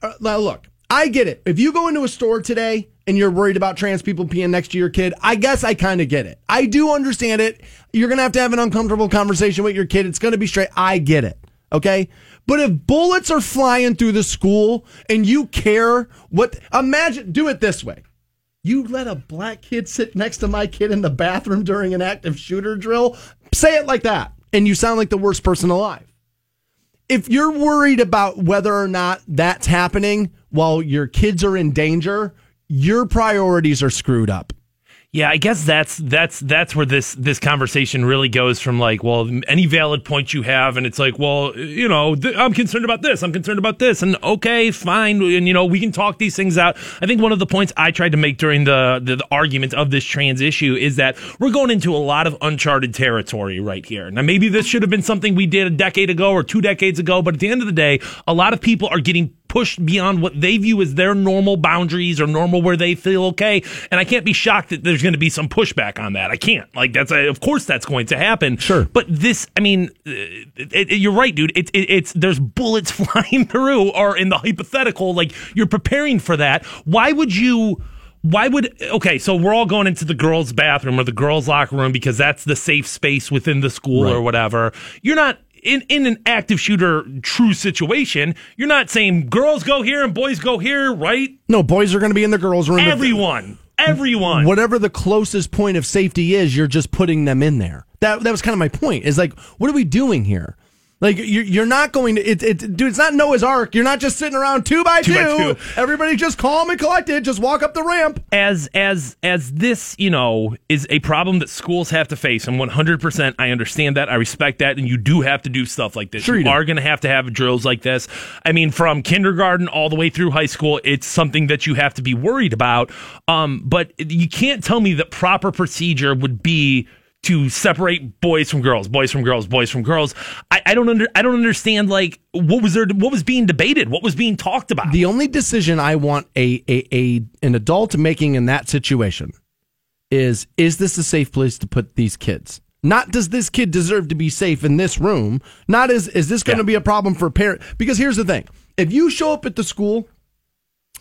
Uh, Now, look, I get it. If you go into a store today and you're worried about trans people peeing next to your kid, I guess I kind of get it. I do understand it. You're going to have to have an uncomfortable conversation with your kid. It's going to be straight. I get it. Okay. But if bullets are flying through the school and you care what, imagine, do it this way. You let a black kid sit next to my kid in the bathroom during an active shooter drill? Say it like that, and you sound like the worst person alive. If you're worried about whether or not that's happening while your kids are in danger, your priorities are screwed up. Yeah, I guess that's that's that's where this this conversation really goes from like, well, any valid point you have, and it's like, well, you know, th- I'm concerned about this, I'm concerned about this, and okay, fine, and you know, we can talk these things out. I think one of the points I tried to make during the the, the argument of this trans issue is that we're going into a lot of uncharted territory right here. Now, maybe this should have been something we did a decade ago or two decades ago, but at the end of the day, a lot of people are getting pushed beyond what they view as their normal boundaries or normal where they feel okay. And I can't be shocked that there's going to be some pushback on that. I can't. Like that's a, of course that's going to happen. Sure. But this, I mean, uh, it, it, you're right, dude. It, it, it's there's bullets flying through, or in the hypothetical, like you're preparing for that. Why would you? why would okay? So we're all going into the girls' bathroom or the girls' locker room because that's the safe space within the school or whatever. You're not. In, in an active shooter true situation, you're not saying girls go here and boys go here, right? No, boys are going to be in the girls' room. Everyone, everyone. whatever the closest point of safety is, you're just putting them in there. That that was kind of my point. Is like, what are we doing here? Like you're you're not going to it, it dude. It's not Noah's Ark. You're not just sitting around two by two. Two by two. Everybody just calm and collected. Just walk up the ramp. as as as this you know is a problem that schools have to face and 100% i understand that i respect that and you do have to do stuff like this Sure you you are going to have to have drills like this i mean from kindergarten all the way through high school it's something that you have to be worried about um, but you can't tell me that proper procedure would be to separate boys from girls, boys from girls, boys from girls. I, I don't under I don't understand like what was there what was being debated, what was being talked about. The only decision I want a, a, a an adult making in that situation is is this a safe place to put these kids? Not does this kid deserve to be safe in this room? Not is is this going to Yeah. be a problem for parent? Because here's the thing: if you show up at the school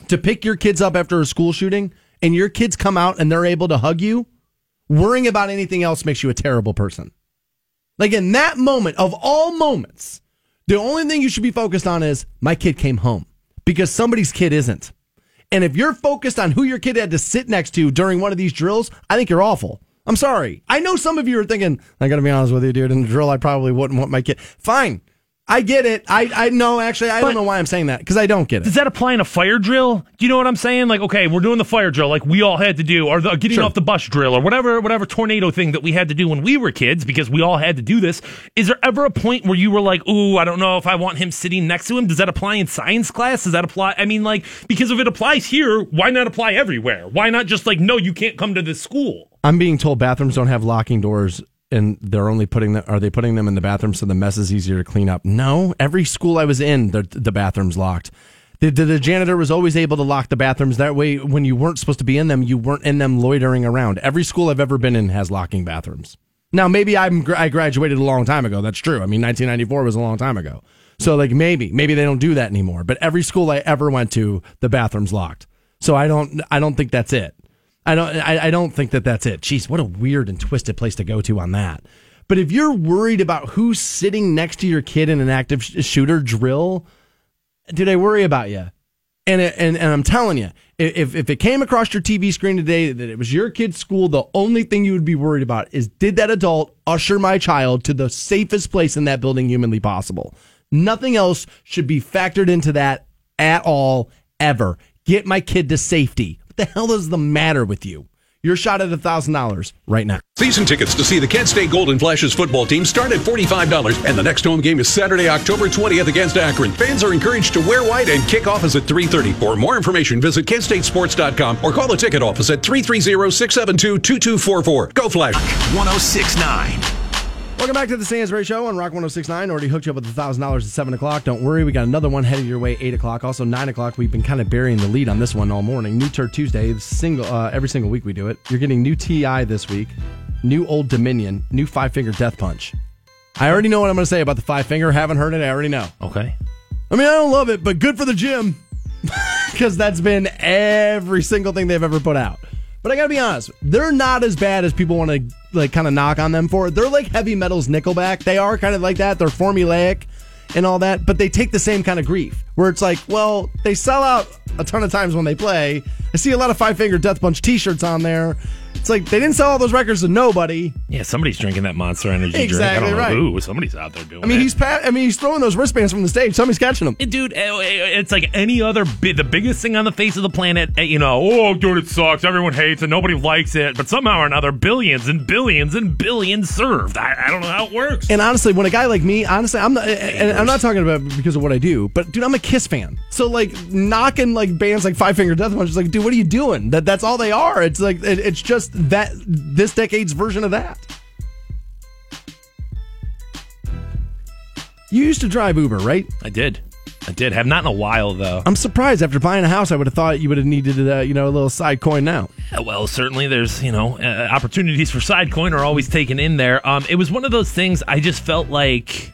to pick your kids up after a school shooting, and your kids come out and they're able to hug you, worrying about anything else makes you a terrible person. Like in that moment of all moments, the only thing you should be focused on is my kid came home because somebody's kid isn't. And if you're focused on who your kid had to sit next to during one of these drills, I think you're awful. I'm sorry. I know some of you are thinking, I got to be honest with you, dude. In the drill, I probably wouldn't want my kid. Fine. I get it. I, I know, actually, I But- don't know why I'm saying that because I don't get it. Does that apply in a fire drill? Do you know what I'm saying? Like, okay, we're doing the fire drill, like we all had to do, or the getting Sure. off the bus drill, or whatever, whatever tornado thing that we had to do when we were kids, because we all had to do this. Is there ever a point where you were like, "Ooh, I don't know if I want him sitting next to him"? Does that apply in science class? Does that apply? I mean, like, because if it applies here, why not apply everywhere? Why not just like, no, you can't come to this school? I'm being told bathrooms don't have locking doors and they're only putting them, are they putting them in the bathroom so the mess is easier to clean up? No, every school I was in, the, the bathroom's locked. The, the, the janitor was always able to lock the bathrooms. That way, when you weren't supposed to be in them, you weren't in them loitering around. Every school I've ever been in has locking bathrooms. Now, maybe I'm, I graduated a long time ago. That's true. I mean, 1994 was a long time ago. So, like, maybe, maybe they don't do that anymore. But every school I ever went to, the bathroom's locked. So I don't, I don't think that's it. I don't I, I don't think that that's it. Jeez, what a weird and twisted place to go to on that. But if you're worried about who's sitting next to your kid in an active sh- shooter drill, dude, I worry about you. And it, and and I'm telling you, if if it came across your TV screen today that it was your kid's school, the only thing you would be worried about is did that adult usher my child to the safest place in that building humanly possible? Nothing else should be factored into that at all ever. Get my kid to safety. What the hell is the matter with you? You're shot at a thousand dollars right now. Season tickets to see the Kent State Golden Flashes football team start at $45, and the next home game is Saturday, October 20th against Akron. Fans are encouraged to wear white, and kickoff is at 3.30. For more information, visit kentstatesports.com or call the ticket office at 330-672-2244. Go Flash! 1069. Welcome back to the Stansbury Show on Rock 1069. Already hooked you up with $1,000 at 7 o'clock. Don't worry, we got another one headed your way 8 o'clock. Also, 9 o'clock, we've been kind of burying the lead on this one all morning. New Turd Tuesday, single uh, every single week we do it. You're getting new TI this week, new Old Dominion, new Five Finger Death Punch. I already know what I'm going to say about the Five Finger. Haven't heard it, I already know. Okay. I mean, I don't love it, but good for the gym because that's been every single thing they've ever put out. But I gotta be honest, they're not as bad as people want to like kind of knock on them for. They're like heavy metals Nickelback. They are kind of like that. They're formulaic and all that, but they take the same kind of grief where it's like, well, they sell out a ton of times when they play. I see a lot of Five Finger Death Punch T-shirts on there. It's like they didn't sell all those records to nobody. Yeah, somebody's drinking that Monster Energy drink. Exactly I don't know right. who. Somebody's out there doing I mean, it. he's pat. I mean, he's throwing those wristbands from the stage. Somebody's catching them. dude eh, eh, it's like any other bi- the biggest thing on the face of the planet eh, you know oh dude it sucks everyone hates it nobody likes it but somehow or another billions and billions and billions served i, I don't know how it works And honestly, when a guy like me, honestly, I'm not, and I'm not talking about because of what I do, but dude, I'm a Kiss fan. So like knocking like bands like Five Finger Death Punch is like, dude, what are you doing? That that's all they are. It's like it, it's just that this decade's version of that. You used to drive Uber, right? i did i did have not in a while though I'm surprised after buying a house, I would have thought you would have needed uh, you know a little side coin now. Uh, Well, certainly there's, you know, uh, opportunities for side coin are always taken in there. Um, it was one of those things I just felt like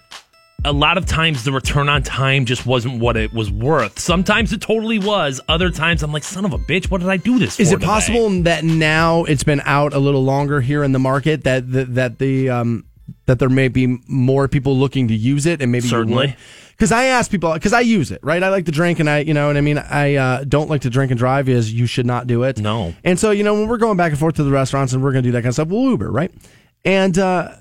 a lot of times the return on time just wasn't what it was worth. Sometimes it totally was. Other times I'm like, son of a bitch, what did I do this Is it today?" possible that now it's been out a little longer here in the market that that, that the um, that there may be more people looking to use it and maybe Certainly. because I ask people because I use it right I like to drink and I you know what I mean I uh, don't like to drink and drive is you should not do it No. and so you know when we're going back and forth to the restaurants and we're gonna do that kind of stuff we'll Uber right and uh,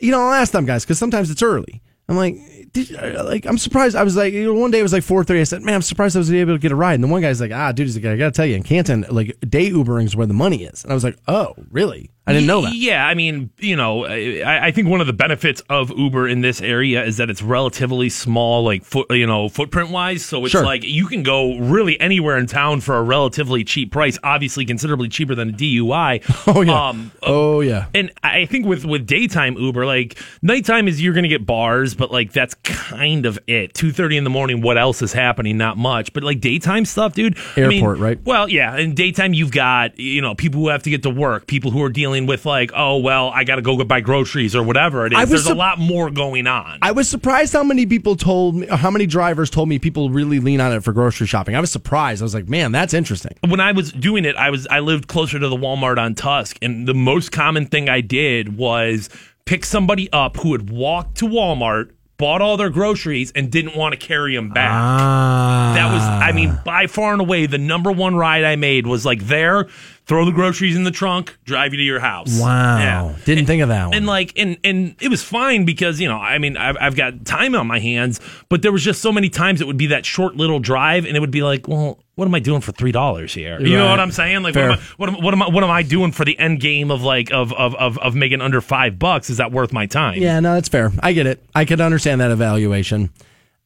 you know I'll ask them guys because sometimes it's early I'm like uh, like I'm surprised. I was like one day it was like 4:30 I said man I'm surprised I was able to get a ride. And the one guy's like ah dude he's like I gotta tell you in Canton like day Ubering is where the money is. And I was like oh really I didn't know that Yeah, I mean, you know, I, I think one of the benefits of Uber in this area is that it's relatively small, like foot, you know, footprint wise. So it's Sure. like you can go really anywhere in town for a relatively cheap price. Obviously, considerably cheaper than a DUI. oh yeah Um, oh yeah and I think with with daytime Uber, like nighttime is you're gonna get bars, but like that's kind of it. Two thirty in the morning, what else is happening? Not much. But like daytime stuff, dude. I mean, Airport, right? Well, yeah. In daytime, you've got you know people who have to get to work, people who are dealing with like, oh well, I got to go buy groceries or whatever it is. There's a lot more going on. I was surprised how many people told me, how many drivers told me people really lean on it for grocery shopping. I was surprised. I was like, man, that's interesting. when I was doing it, I was I lived closer to the Walmart on Tusc, and the most common thing I did was pick somebody up who had walked to Walmart, bought all their groceries, and didn't want to carry them back. Ah. That was, I mean, by far and away, the number one ride I made was like there, throw the groceries in the trunk, drive you to your house. Wow. Yeah. Didn't think of that one. And like, and and it was fine because you know, I mean, I've, I've got time on my hands, but there was just so many times it would be that short little drive, and it would be like, well, what am I doing for three dollars here? You know what I'm saying? Like, what am, I, what am what am I what am I doing for the end game of like of of of, of making under five bucks? Is that worth my time? yeah, no, that's fair. I get it. I could understand that evaluation.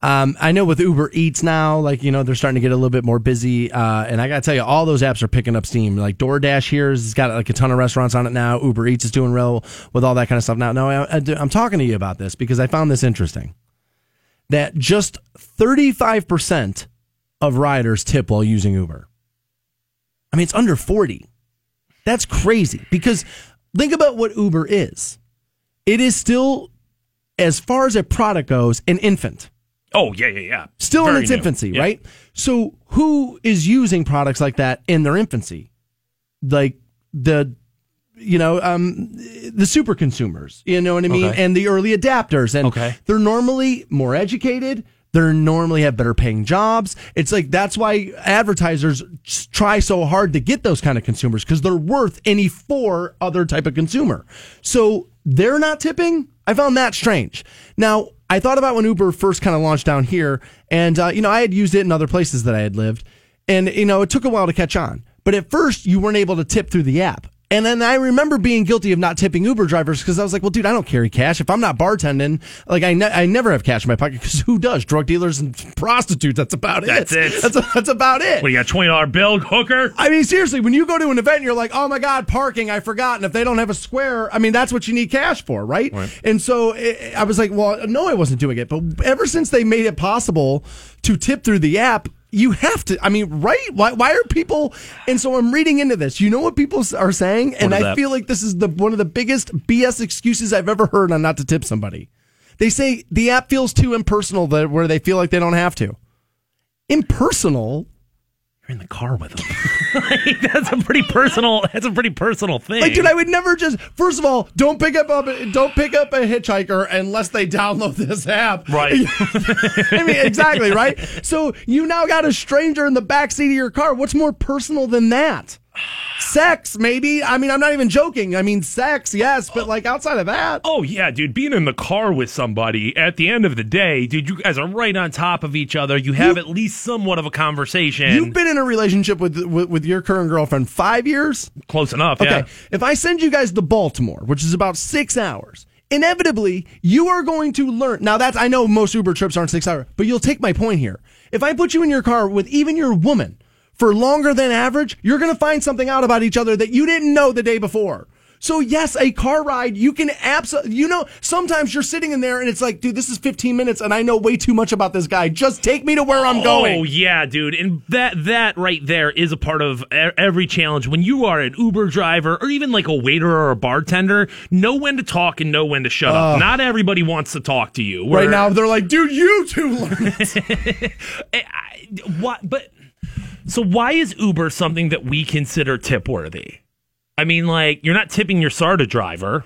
Um, I know with Uber Eats now, like, you know, they're starting to get a little bit more busy. Uh, and I got to tell you, all those apps are picking up steam. Like DoorDash here has got like a ton of restaurants on it now. Uber Eats is doing real with all that kind of stuff. Now, no, I, I'm talking to you about this because I found this interesting that just 35% of riders tip while using Uber. I mean, it's under 40. That's crazy because think about what Uber is. It is still, as far as a product goes, an infant. Oh yeah, yeah, yeah. Still in its new. infancy, Yeah. right? So who is using products like that in their infancy? Like the you know, um the super consumers, you know what I mean? Okay. And the early adapters. And Okay. they're normally more educated. They're normally have better paying jobs. It's like that's why advertisers try so hard to get those kind of consumers because they're worth any four other type of consumer. So they're not tipping. I found that strange. Now I thought about when Uber first kind of launched down here, and uh, you know I had used it in other places that I had lived, and you know it took a while to catch on. But at first, you weren't able to tip through the app. And then I remember being guilty of not tipping Uber drivers because I was like, well, dude, I don't carry cash. If I'm not bartending, like I, ne- I never have cash in my pocket because who does? Drug dealers and prostitutes. That's about it. That's it. That's, that's about it. What you got? Twenty dollar bill, hooker. I mean, seriously, when you go to an event and you're like, oh my God, parking, I forgot. And if they don't have a square, I mean, that's what you need cash for, right? right. And so eh, I was like, well, no, I wasn't doing it. But ever since they made it possible to tip through the app, you have to. I mean, right? Why, why are people? And so I'm reading into this. You know what people are saying? And I that? feel like this is the one of the biggest BS excuses I've ever heard on not to tip somebody. They say the app feels too impersonal that where they feel like they don't have to. Impersonal? You're in the car with them. Like, that's a pretty personal. That's a pretty personal thing. Like, dude, I would never just. First of all, don't pick up a don't pick up a hitchhiker unless they download this app. Right. I mean, exactly right. So you now got a stranger in the back seat of your car. What's more personal than that? Sex, maybe. I mean, I'm not even joking. I mean, sex, yes, but oh. like outside of that, Oh yeah, dude, being in the car with somebody at the end of the day, dude, you guys are right on top of each other. You have You- at least somewhat of a conversation. you've been in a relationship with, with with your current girlfriend five years. close enough. Okay. Yeah. If I send you guys to Baltimore, which is about six hours, inevitably you are going to learn. Now that's I know most Uber trips aren't six hours, but you'll take my point here. If I put you in your car with even your woman for longer than average, you're going to find something out about each other that you didn't know the day before. So yes, a car ride, you can absolutely, you know, sometimes you're sitting in there and it's like, dude, this is 15 minutes and I know way too much about this guy. Just take me to where I'm oh, going. Oh yeah, dude, and that that right there is a part of every challenge. When you are an Uber driver or even like a waiter or a bartender, know when to talk and know when to shut up. Not everybody wants to talk to you. Right now, they're like, dude, you two learn eh, I- what? But so why is Uber something that we consider tip worthy? I mean, like you're not tipping your SARTA driver.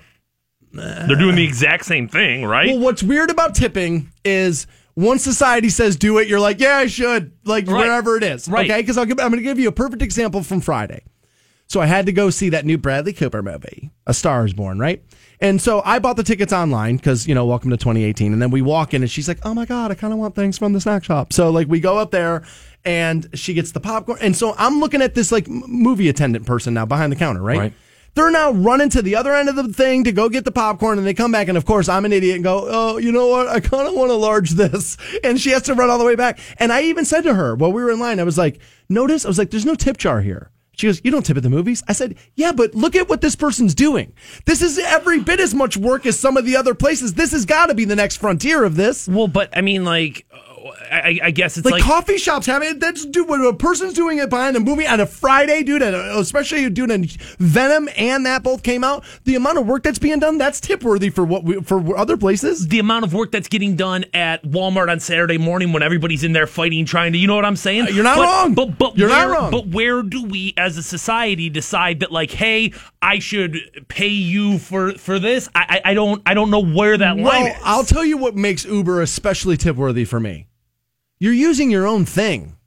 They're doing the exact same thing, right? Well, what's weird about tipping is once society says do it, you're like, yeah, I should, like Right. wherever it is. Right. Okay, because I'm going to give you a perfect example from Friday. So I had to go see that new Bradley Cooper movie, A Star Is Born, right? And so I bought the tickets online because you know, welcome to 2018. And then we walk in, and she's like, "Oh my god, I kind of want things from the snack shop." So like we go up there, and she gets the popcorn, and so I'm looking at this like movie attendant person now behind the counter, right? Right. They're now running to the other end of the thing to go get the popcorn, and they come back, and of course, I'm an idiot and go, "Oh, you know what? I kind of want to large this," and she has to run all the way back. And I even said to her while we were in line, I was like, "Notice?" I was like, "There's no tip jar here." She goes, "You don't tip at the movies." I said, "Yeah, but look at what this person's doing. This is every bit as much work as some of the other places. This has got to be the next frontier of this." well, but I mean, like, I, I guess it's Like, like, coffee shops have it. That's dude. When a person's doing it behind a movie on a Friday, dude, and uh, especially doing a Venom and that both came out. The amount of work that's being done, that's tip worthy for what we, for other places. the amount of work that's getting done at Walmart on Saturday morning when everybody's in there fighting, trying to, you know what I'm saying? Uh, you're not But- wrong. But but You're not where, wrong. But where do we, as a society, decide that like, hey, I should pay you for for this? I I, I don't I don't know where that line Well, is. I'll tell you what makes Uber especially tip worthy for me. You're using your own thing.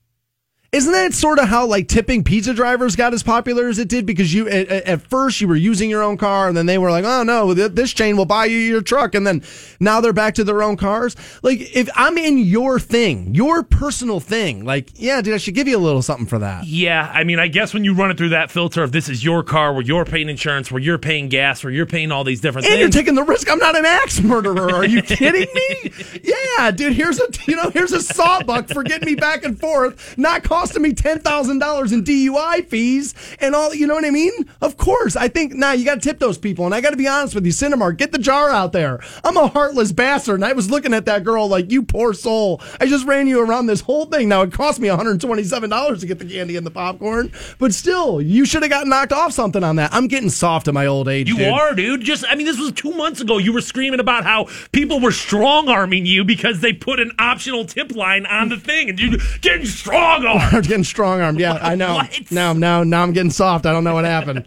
Isn't that sort of how like tipping pizza drivers got as popular as it did? Because you at, at first you were using your own car, and then they were like, "Oh no, this chain will buy you your truck," and then now they're back to their own cars. Like if I'm in your thing, your personal thing, like yeah, dude, I should give you a little something for that. Yeah, I mean, I guess when you run it through that filter of this is your car, where you're paying insurance, where you're paying gas, where you're paying all these different And you're taking the risk. I'm not an axe murderer. Are you kidding me? Yeah, dude. Here's a you know here's a sawbuck for getting me back and forth, not costing me ten thousand dollars in DUI fees and all. You know what I mean? Of course. I think now nah, you got to tip those people. And I got to be honest with you, Cinemark, get the jar out there. I'm a heartless bastard, and I was looking at that girl like you poor soul. I just ran you around this whole thing. Now it cost me 127 dollars to get the candy and the popcorn, but still, you should have got knocked off something on that. I'm getting soft in my old age. You dude. are, dude. Just, I mean, this was two months ago. You were screaming about how people were strong arming you because they put an optional tip line on the thing, and you getting strong armed. I'm getting strong armed. Yeah, I know. What? Now, now, now I'm getting soft. I don't know what happened.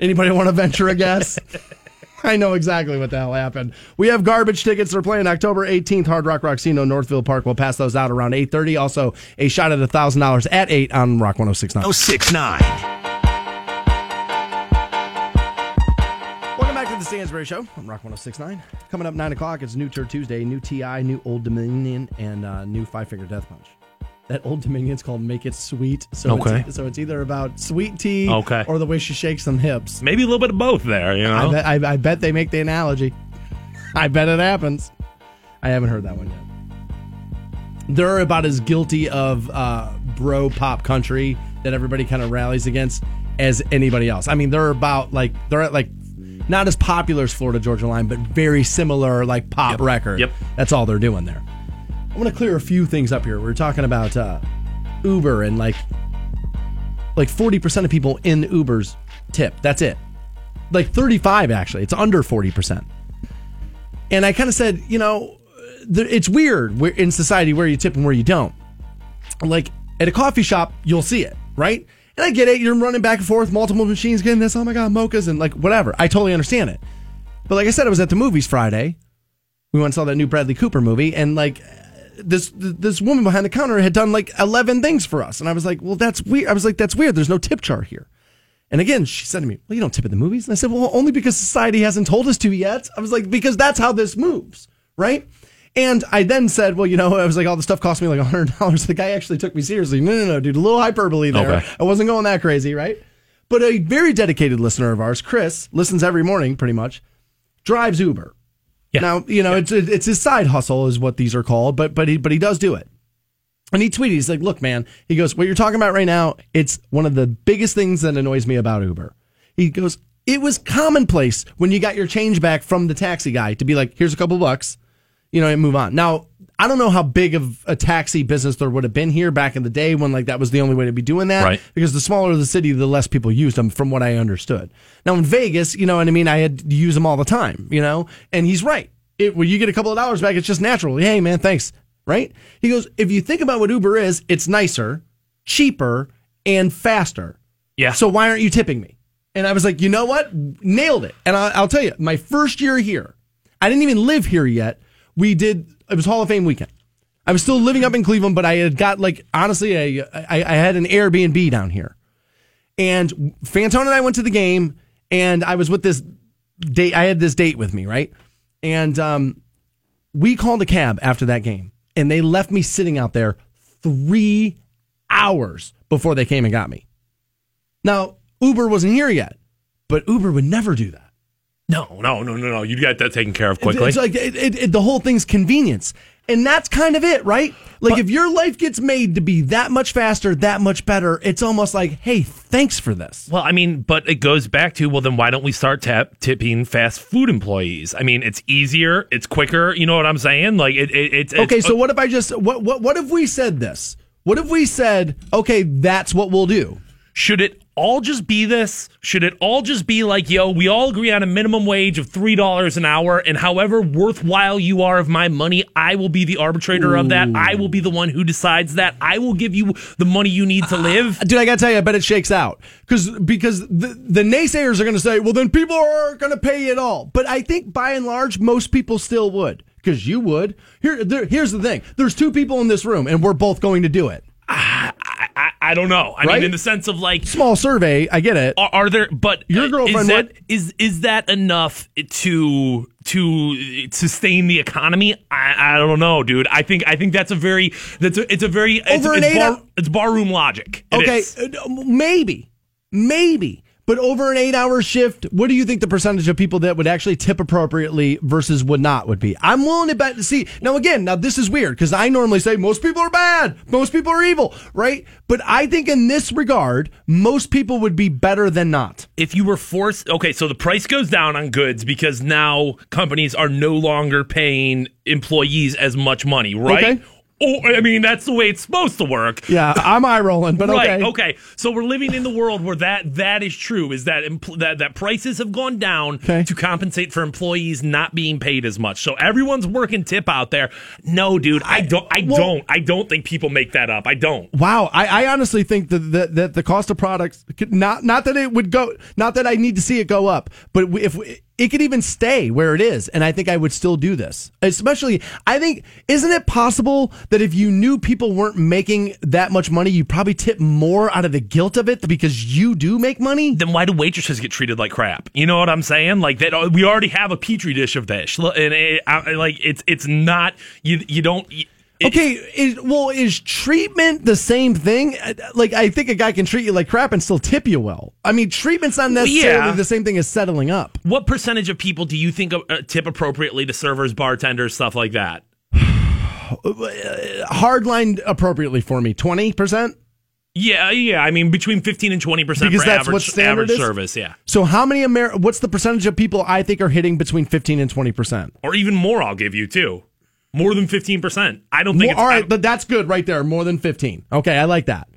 Anybody want to venture a guess? I know exactly what the hell happened. We have garbage tickets. They're playing October 18th, Hard Rock Rocksino, Northfield Park. We'll pass those out around 8:30. Also, a shot at $1,000 at 8 on Rock 1069. 1069. Welcome back to the Stansbury Show on Rock 1069. Coming up 9 o'clock, it's New Turd Tuesday, new TI, new Old Dominion, and uh, new Five Finger Death Punch. That Old Dominion's called Make It Sweet. So Okay. It's, so it's either about sweet tea Okay. or the way she shakes them hips. Maybe a little bit of both there, you know? I, bet, I, I bet they make the analogy. I bet it happens. I haven't heard that one yet. They're about as guilty of uh, bro pop country that everybody kind of rallies against as anybody else. I mean, they're about like they're at like not as popular as Florida Georgia Line, but very similar like pop Yep. record. Yep. That's all they're doing there. I want to clear a few things up here. We are talking about uh, Uber and like like forty percent of people in Uber's tip. That's it. Like thirty five actually. It's under forty percent. And I kind of said, you know, it's weird in society where you tip and where you don't. Like at a coffee shop, you'll see it, right? And I get it. You're running back and forth, multiple machines getting this. Oh my God, mochas and like whatever. I totally understand it. But like I said, I was at the movies Friday. We went and saw that new Bradley Cooper movie, and like this this woman behind the counter had done like eleven things for us, and I was like, well, that's weird. I was like, that's weird. There's no tip jar here. And again, she said to me, Well, you don't tip at the movies. And I said, Well, only because society hasn't told us to yet. I was like, Because that's how this moves, right? And I then said, Well, you know, I was like, All the stuff cost me like $100. The guy actually took me seriously. No, no, no, dude, a little hyperbole there. Okay. I wasn't going that crazy, right? But a very dedicated listener of ours, Chris, listens every morning pretty much, drives Uber. Yeah. Now, you know, it's it's his side hustle is what these are called, but but he but he does do it. And he tweeted, he's like, look, man, he goes, what you're talking about right now, it's one of the biggest things that annoys me about Uber. He goes, it was commonplace when you got your change back from the taxi guy to be like, here's a couple bucks, you know, and move on. Now, I don't know how big of a taxi business there would have been here back in the day when like that was the only way to be doing that. Right. Because the smaller the city, the less people used them, from what I understood. Now in Vegas, you know what I mean, I had to use them all the time, you know, and he's right. It, when you get a couple of dollars back, it's just natural. Hey man, thanks. Right? He goes, if you think about what Uber is, it's nicer, cheaper, and faster. Yeah. So why aren't you tipping me? And I was like, you know what? Nailed it. And I, I'll tell you, my first year here, I didn't even live here yet. We did. It was Hall of Fame weekend. I was still living up in Cleveland, but I had got like honestly, I I, I had an Airbnb down here, and Fantone and I went to the game, and I was with this date. I had this date with me, right? And um, we called a cab after that game, and they left me sitting out there three hours before they came and got me. Now, Uber wasn't here yet, but Uber would never do that. No, no, no, no, no. You got that taken care of quickly. It's like it, it, it- the whole thing's convenience, and that's kind of it, right? Like But- if your life gets made to be that much faster, that much better, it's almost like, hey, thanks for this. Well, I mean, but it goes back to well, then why don't we start tap, tipping fast food employees? I mean, it's easier, it's quicker. You know what I'm saying? Like it, it it's Okay, it's, so what if I just what what what if we said this? What if we said, okay, that's what we'll do? Should it all just be this? Should it all just be like, yo, we all agree on a minimum wage of three dollars an hour, and however worthwhile you are of my money, I will be the arbitrator of that. I will be the one who decides that. I will give you the money you need to live. Dude, I gotta tell you, I bet it shakes out because because the, the naysayers are gonna say, well, then people are gonna pay it all. But I think by and large, most people still would because you would. Here, there, here's the thing: there's two people in this room, and we're both going to do it. I, I, I don't know. I Right? mean, in the sense of like, Small survey, I get it. are, are there? But Your girlfriend is that is is that enough to to sustain the economy? I, I don't know, dude. I think I think that's a very that's a, it's a very it's, Over an it's, eight bar, it's barroom logic. It Okay, is. uh, maybe, maybe. But over an eight-hour shift, what do you think the percentage of people that would actually tip appropriately versus would not would be? I'm willing to bet. See, now again, now this is weird because I normally say most people are bad, most people are evil, right? But I think in this regard, most people would be better than not. if you were forced okay so the price goes down on goods because now companies are no longer paying employees as much money right Okay. Oh i mean that's the way it's supposed to work Yeah, I'm eye rolling, but Right. okay. Okay. So we're living in the world where that that is true. Is that empl- that that prices have gone down Okay. to compensate for employees not being paid as much. So everyone's working tip out there. No, dude, I don't. I well- don't. I don't think people make that up. I don't. Wow, I, I honestly think that, that that the cost of products could not not that it would go not that I need to see it go up, but if it could even stay where it is, and I think I would still do this. Especially, I think isn't it possible that if you knew people weren't making that much money, you probably tip more out of the guilt of it because you do make money. Then why do waitresses get treated like crap? You know what I'm saying? Like that, we already have a petri dish of this, and it, I, like it's it's not you. You don't. Okay, is, well, is treatment the same thing? Uh, Like, I think a guy can treat you like crap and still tip you well. I mean, treatment's not necessarily yeah. the same thing as settling up. What percentage of people do you think uh, tip appropriately to servers, bartenders, stuff like that? hardlined appropriately for me. Twenty percent. Yeah, yeah. I mean, between fifteen and twenty percent Because for that's average what standard average is? service. Yeah, So how many Amer? What's the percentage of people I think are hitting between fifteen and twenty percent? or even more. I'll give you too. More than fifteen percent. I don't think. it's, All right, but that's good right there. More than fifteen. Okay, I like that.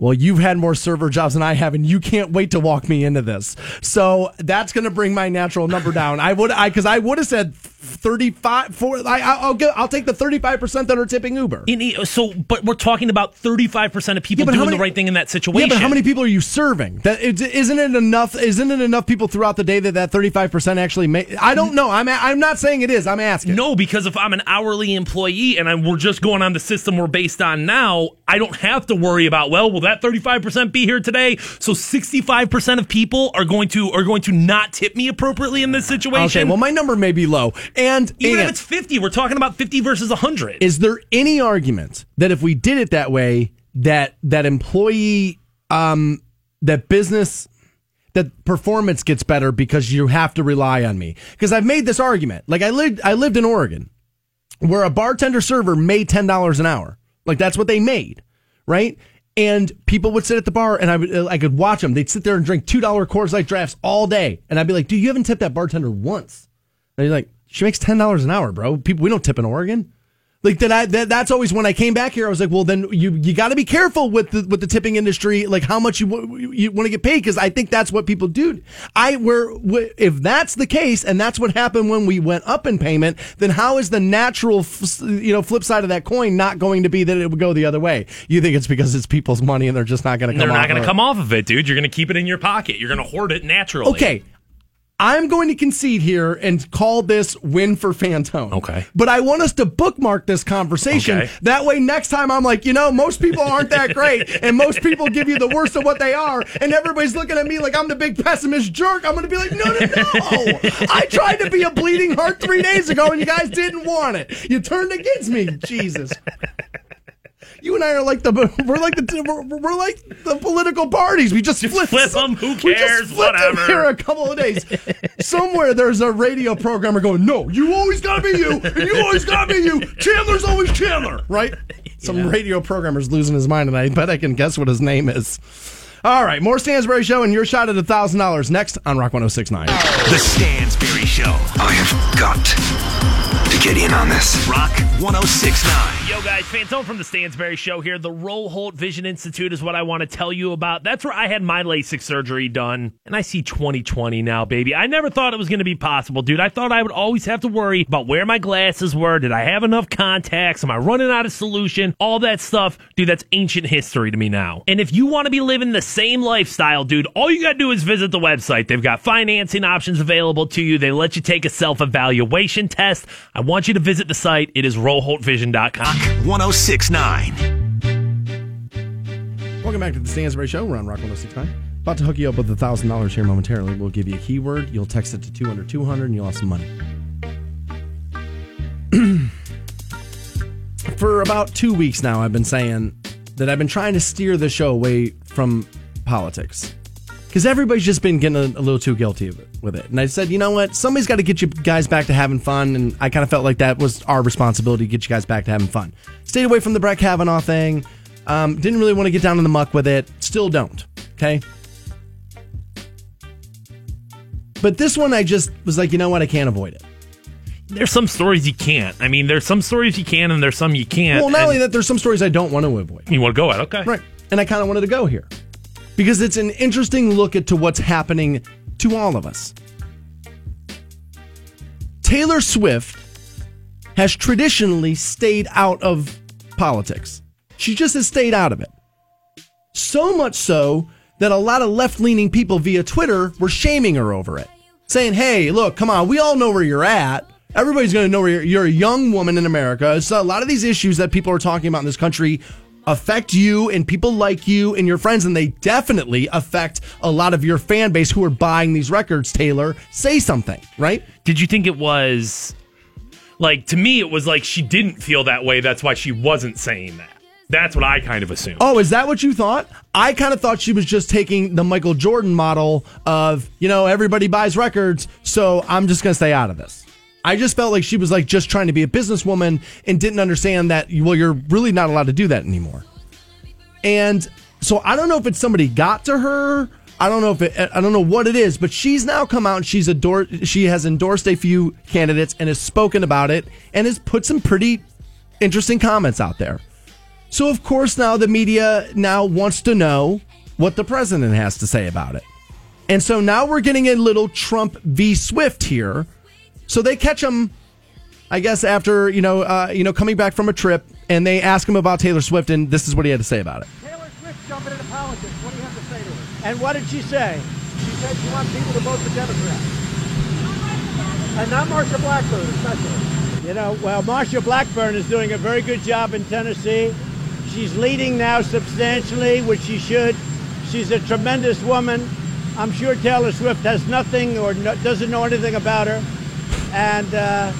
Well, you've had more server jobs than I have, and you can't wait to walk me into this. So that's going to bring my natural number down. I would, I because I would have said thirty-five. For I, I'll get, I'll take the thirty-five percent that are tipping Uber. In- so, but we're talking about thirty-five percent of people Yeah, doing many- the right thing in that situation. Yeah, but how many people are you serving? That is- isn't it enough? Isn't it enough people throughout the day that that thirty-five percent actually make? I don't know. I'm, I'm not saying it is. I'm asking. No, because if I'm an hourly employee and I'm, we're just going on the system we're based on now, I don't have to worry about well, will that 35% be here today? So 65% of people are going to are going to not tip me appropriately in this situation. Okay, well, my number may be low. And, even and if it's 50, we're talking about 50 versus 100. is there any argument that if we did it that way, that that employee, um, that business, that performance gets better because you have to rely on me? Because I've made this argument. Like I lived, I lived in Oregon, where a bartender server made ten dollars an hour. Like that's what they made, right? And people would sit at the bar, and I would uh, I could watch them. They'd sit there and drink two dollar Coors Light drafts all day, and I'd be like, "Dude, you haven't tipped that bartender once." And he's like, "She makes ten dollars an hour, bro. People, we don't tip in Oregon." Like that, I, that, that's always when I came back here. I was like, well, then you you got to be careful with the with the tipping industry, like how much you w- you want to get paid, because I think that's what people do. I were if that's the case, and that's what happened when we went up in payment, then how is the natural f- you know flip side of that coin not going to be that it would go the other way? You think it's because it's people's money and they're just not going to come. They're not going to come off of it, dude. You're going to keep it in your pocket. You're going to hoard it naturally. Okay, I'm going to concede here and call this win for Fantone. Okay. But I want us to bookmark this conversation. Okay. That way, next time I'm like, you know, most people aren't that great, and most people give you the worst of what they are, and everybody's looking at me like I'm the big pessimist jerk. I'm going to be like, no, no, no. I tried to be a bleeding heart three days ago, and you guys didn't want it. You turned against me. Jesus. You and I are like the we're like the we're, we're like the political parties. We just, flip, flip 'em. Who we just cares? flipped 'em Whatever. Here a couple of days. Somewhere there's a radio programmer going, "No, you always gotta be you, and you always gotta be you. Chandler's always Chandler, right?" Some radio programmer's losing his mind, and I bet I can guess what his name is. All right, more Stansbury Show, and your shot at a thousand dollars next on Rock 1069. The Stansbury Show. I have got to get in on this. Rock 1069. Yo, guys, Fantone from the Stansbury Show here. The Roll Holt Vision Institute is what I want to tell you about. That's where I had my LASIK surgery done, and I see 2020 now, baby. I never thought it was going to be possible, dude. I thought I would always have to worry about where my glasses were. Did I have enough contacts? Am I running out of solution? All that stuff, dude, that's ancient history to me now. And if you want to be living the same lifestyle, dude, all you got to do is visit the website. They've got financing options available to you. They let you take a self evaluation test. I want you to visit the site. It is rollholtvision.com. 1069. Welcome back to the Stansbury Show. We're on Rock 1069. About to hook you up with a thousand dollars here momentarily. We'll give you a keyword. You'll text it to 200 200 and you'll have some money. For about two weeks now, I've been saying that I've been trying to steer the show away from politics. Because everybody's just been getting a, a little too guilty of it, with it. And I said, you know what? Somebody's got to get you guys back to having fun. And I kind of felt like that was our responsibility to get you guys back to having fun. Stayed away from the Brett Kavanaugh thing. Um, didn't really want to get down in the muck with it. Still don't. Okay. But this one, I just was like, you know what? I can't avoid it. there's some stories you can't. I mean, there's some stories you can, and there's some you can't. Well, not only that, there's some stories I don't want to avoid. you want to go at, okay, Right. And I kind of wanted to go here because it's an interesting look at to what's happening to all of us. Taylor Swift has traditionally stayed out of politics. She just has stayed out of it. So much so that a lot of left leaning people via Twitter were shaming her over it, saying, hey, look, come on, we all know where you're at. Everybody's going to know where you're, you're a young woman in America. So a lot of these issues that people are talking about in this country affect you and people like you and your friends, and they definitely affect a lot of your fan base who are buying these records, Taylor. Say something, right? Did you think it was like to me? It was like she didn't feel that way. That's why she wasn't saying that. That's what I kind of assumed. Oh, is that what you thought? I kind of thought she was just taking the Michael Jordan model of, you know, everybody buys records, so I'm just going to stay out of this. I just felt like she was like just trying to be a businesswoman and didn't understand that, well, you're really not allowed to do that anymore. And so I don't know if it's somebody got to her. I don't know if it, I don't know what it is, but she's now come out and she's adored, she has endorsed a few candidates and has spoken about it and has put some pretty interesting comments out there. So of course now the media now wants to know what the president has to say about it. And so now we're getting a little Trump v Swift here. So they catch him I guess after, you know, uh, you know coming back from a trip and they ask him about Taylor Swift and this is what he had to say about it. Taylor Swift jumping into politics. What do you have to say to her? And what did she say? She said she wants people to vote for Democrats. And not Marsha Blackburn, especially. You know, well, Marsha Blackburn is doing a very good job in Tennessee. She's leading now substantially, which she should. She's a tremendous woman. I'm sure Taylor Swift has nothing or no, doesn't know anything about her. And uh,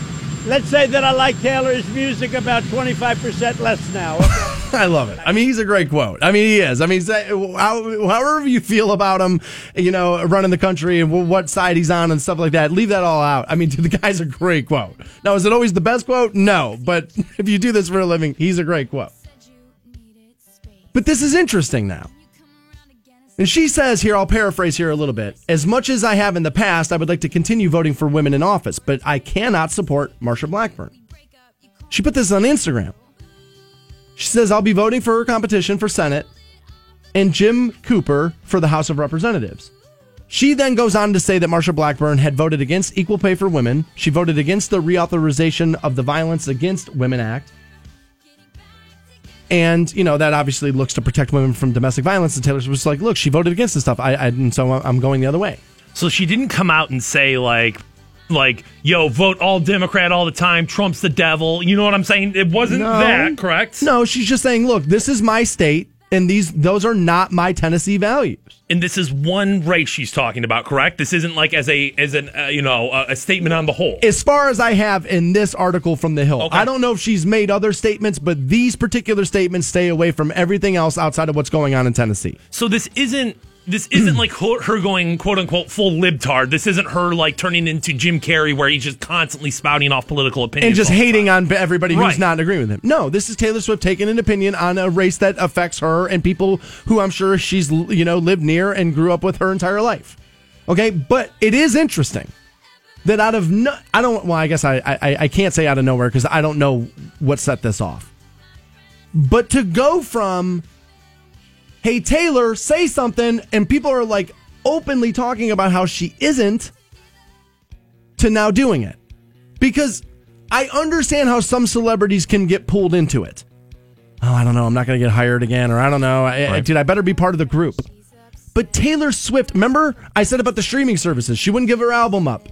let's say that I like Taylor's music about 25% less now. I love it. I mean, he's a great quote. I mean, he is. I mean, however you feel about him, you know, running the country and what side he's on and stuff like that, leave that all out. I mean, the guy's a great quote. Now, is it always the best quote? No. But if you do this for a living, he's a great quote. But this is interesting now. And she says here, I'll paraphrase here a little bit. As much as I have in the past, I would like to continue voting for women in office, but I cannot support Marsha Blackburn. She put this on Instagram. She says, I'll be voting for her competition for Senate and Jim Cooper for the House of Representatives. She then goes on to say that Marsha Blackburn had voted against equal pay for women. She voted against the reauthorization of the Violence Against Women Act. And, you know, that obviously looks to protect women from domestic violence. And Taylor was like, look, she voted against this stuff. I, I and so I'm going the other way. So she didn't come out and say like like, yo, vote all Democrat all the time, Trump's the devil. You know what I'm saying? It wasn't No. that, correct? No, she's just saying, look, this is my state, and these those are not my Tennessee values. And this is one race she's talking about, correct? This isn't like as a as an uh, you know a, a statement on the whole. As far as I have in this article from The Hill, Okay. I don't know if she's made other statements, but these particular statements stay away from everything else outside of what's going on in Tennessee. So this isn't this isn't like her going quote unquote full libtard. This isn't her like turning into Jim Carrey where he's just constantly spouting off political opinions And just hating on everybody who's Right. not in agreement with him. No, this is Taylor Swift taking an opinion on a race that affects her and people who I'm sure she's you know lived near and grew up with her entire life. Okay, but it is interesting that out of no, I don't. Well, I guess I I, I can't say out of nowhere because I don't know what set this off. But to go from, hey Taylor, say something, and people are like openly talking about how she isn't, to now doing it, because I understand how some celebrities can get pulled into it. Oh, I don't know. I'm not going to get hired again, or I don't know. I, I- dude, I better be part of the group. But Taylor Swift, remember I said about the streaming services, she wouldn't give her album up.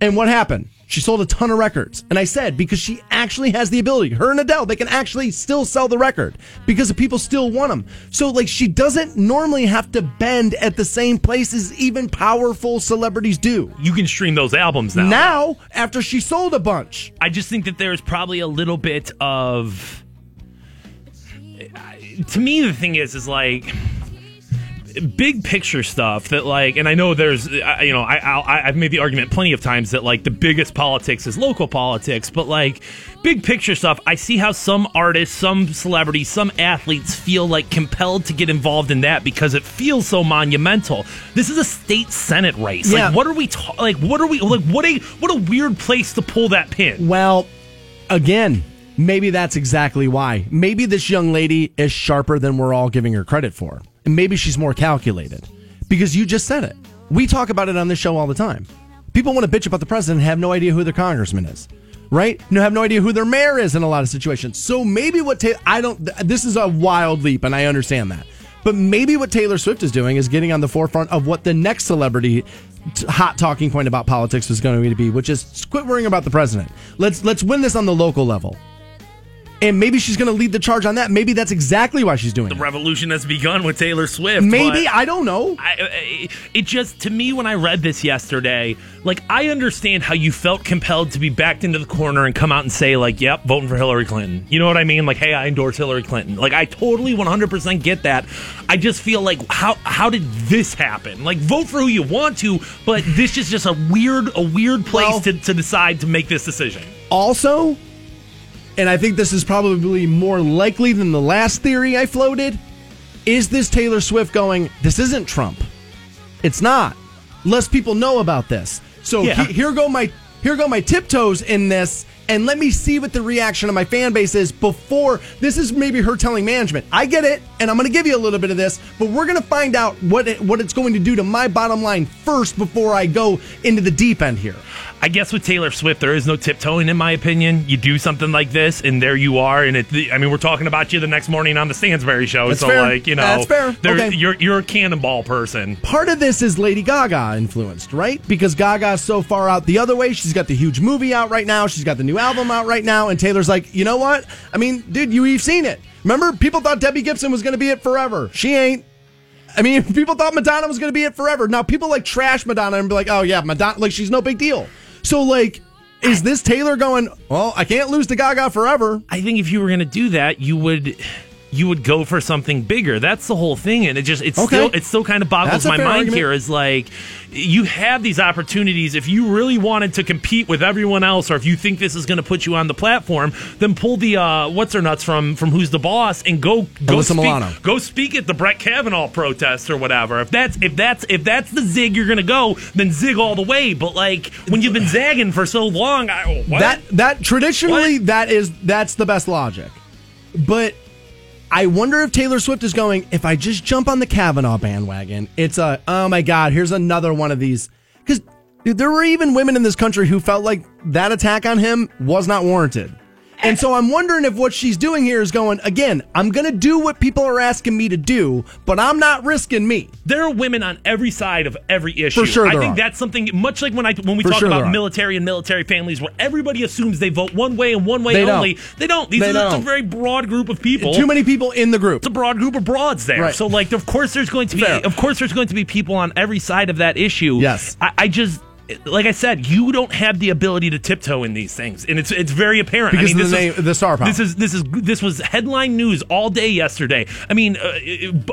And what happened? She sold a ton of records. And I said, because she actually has the ability, her and Adele, they can actually still sell the record because the people still want them. So, like, she doesn't normally have to bend at the same places even powerful celebrities do. You can stream those albums now. Now, after she sold a bunch, I just think that there's probably a little bit of. To me, the thing is, is like big picture stuff that like and i know there's I- you know I, I i've made the argument plenty of times that like the biggest politics is local politics but like big picture stuff i see how some artists some celebrities some athletes feel like compelled to get involved in that because it feels so monumental this is a state senate race Yeah. like what are we ta- like what are we like what a what a weird place to pull that pin Well, again, maybe that's exactly why. Maybe this young lady is sharper than we're all giving her credit for. And maybe she's more calculated. Because you just said it. We talk about it on this show all the time. People want to bitch about the president and have no idea who their congressman is. Right? No, have no idea who their mayor is in a lot of situations. So maybe what Ta- I don't. This is a wild leap, and I understand that. But maybe what Taylor Swift is doing is getting on the forefront of what the next celebrity hot talking point about politics is going to be, which is quit worrying about the president. Let's let's win this on the local level. And maybe she's going to lead the charge on that. Maybe that's exactly why she's doing it. the it. revolution has begun with taylor swift Maybe but- I don't know. I, I- it just to me when I read this yesterday, like I understand how you felt compelled to be backed into the corner and come out and say like, "Yep, voting for Hillary Clinton." You know what I mean? Like, "Hey, I endorse Hillary Clinton." Like I totally 100% get that. I just feel like how how did this happen? Like vote for who you want to, but this is just a weird a weird place Well- to to decide to make this decision. Also, and I think this is probably more likely than the last theory I floated, is this Taylor Swift going, this isn't Trump. It's not. Less people know about this. So Yeah. he- here go my here go my tiptoes in this and let me see what the reaction of my fan base is before this is maybe her telling management. I get it and I'm going to give you a little bit of this, but we're going to find out what it, what it's going to do to my bottom line first before I go into the deep end here. I guess with Taylor Swift, there is no tiptoeing, in my opinion. You do something like this, and there you are. And it, I mean, we're talking about you the next morning on the Stansbury show. That's so, fair. like, you know, that's fair. Okay. You're, you're a cannonball person. part of this is Lady Gaga influenced, right? Because Gaga's so far out the other way. She's got the huge movie out right now. She's got the new album out right now. And Taylor's like, you know what? I mean, dude, you, you've seen it. Remember, people thought Debbie Gibson was going to be it forever. She ain't. I mean, people thought Madonna was going to be it forever. Now people like trash Madonna and be like, oh yeah, Madonna, like she's no big deal. So like, is this Taylor going? Well, I can't lose to Gaga forever. I think if you were going to do that, you would. You would go for something bigger. That's the whole thing, and it just it's Okay. still it still kind of boggles my mind argument. here. Is like you have these opportunities. If you really wanted to compete with everyone else, or if you think this is going to put you on the platform, then pull the uh, what's her nuts from from Who's the Boss and go go Alyssa speak, Milano. go speak at the Brett Kavanaugh protest or whatever. If that's if that's if that's the zig you're going to go, then zig all the way. But like when you've been zagging for so long, I? That that traditionally What? that is that's the best logic. But I wonder if Taylor Swift is going, if I just jump on the Kavanaugh bandwagon, it's a oh my god, here's another one of these cuz there were even women in this country who felt like that attack on him was not warranted. And so I'm wondering if what she's doing here is going, again, I'm going to do what people are asking me to do, but I'm not risking me. there are women on every side of every issue. For sure I think are. that's something much like when I when we For talk sure about military and military families, where everybody assumes they vote one way and one way They don't. only. They don't. These They are it's a don't. very broad group of people. Too many people in the group. It's a broad group of broads there. Right. So like, of course, there's going to be Fair. of course there's going to be people on every side of that issue. Yes. I, I just. Like I said, you don't have the ability to tiptoe in these things, and it's it's very apparent. Because I mean, of this the name- the star power. This is this is this was headline news all day yesterday. I mean, uh,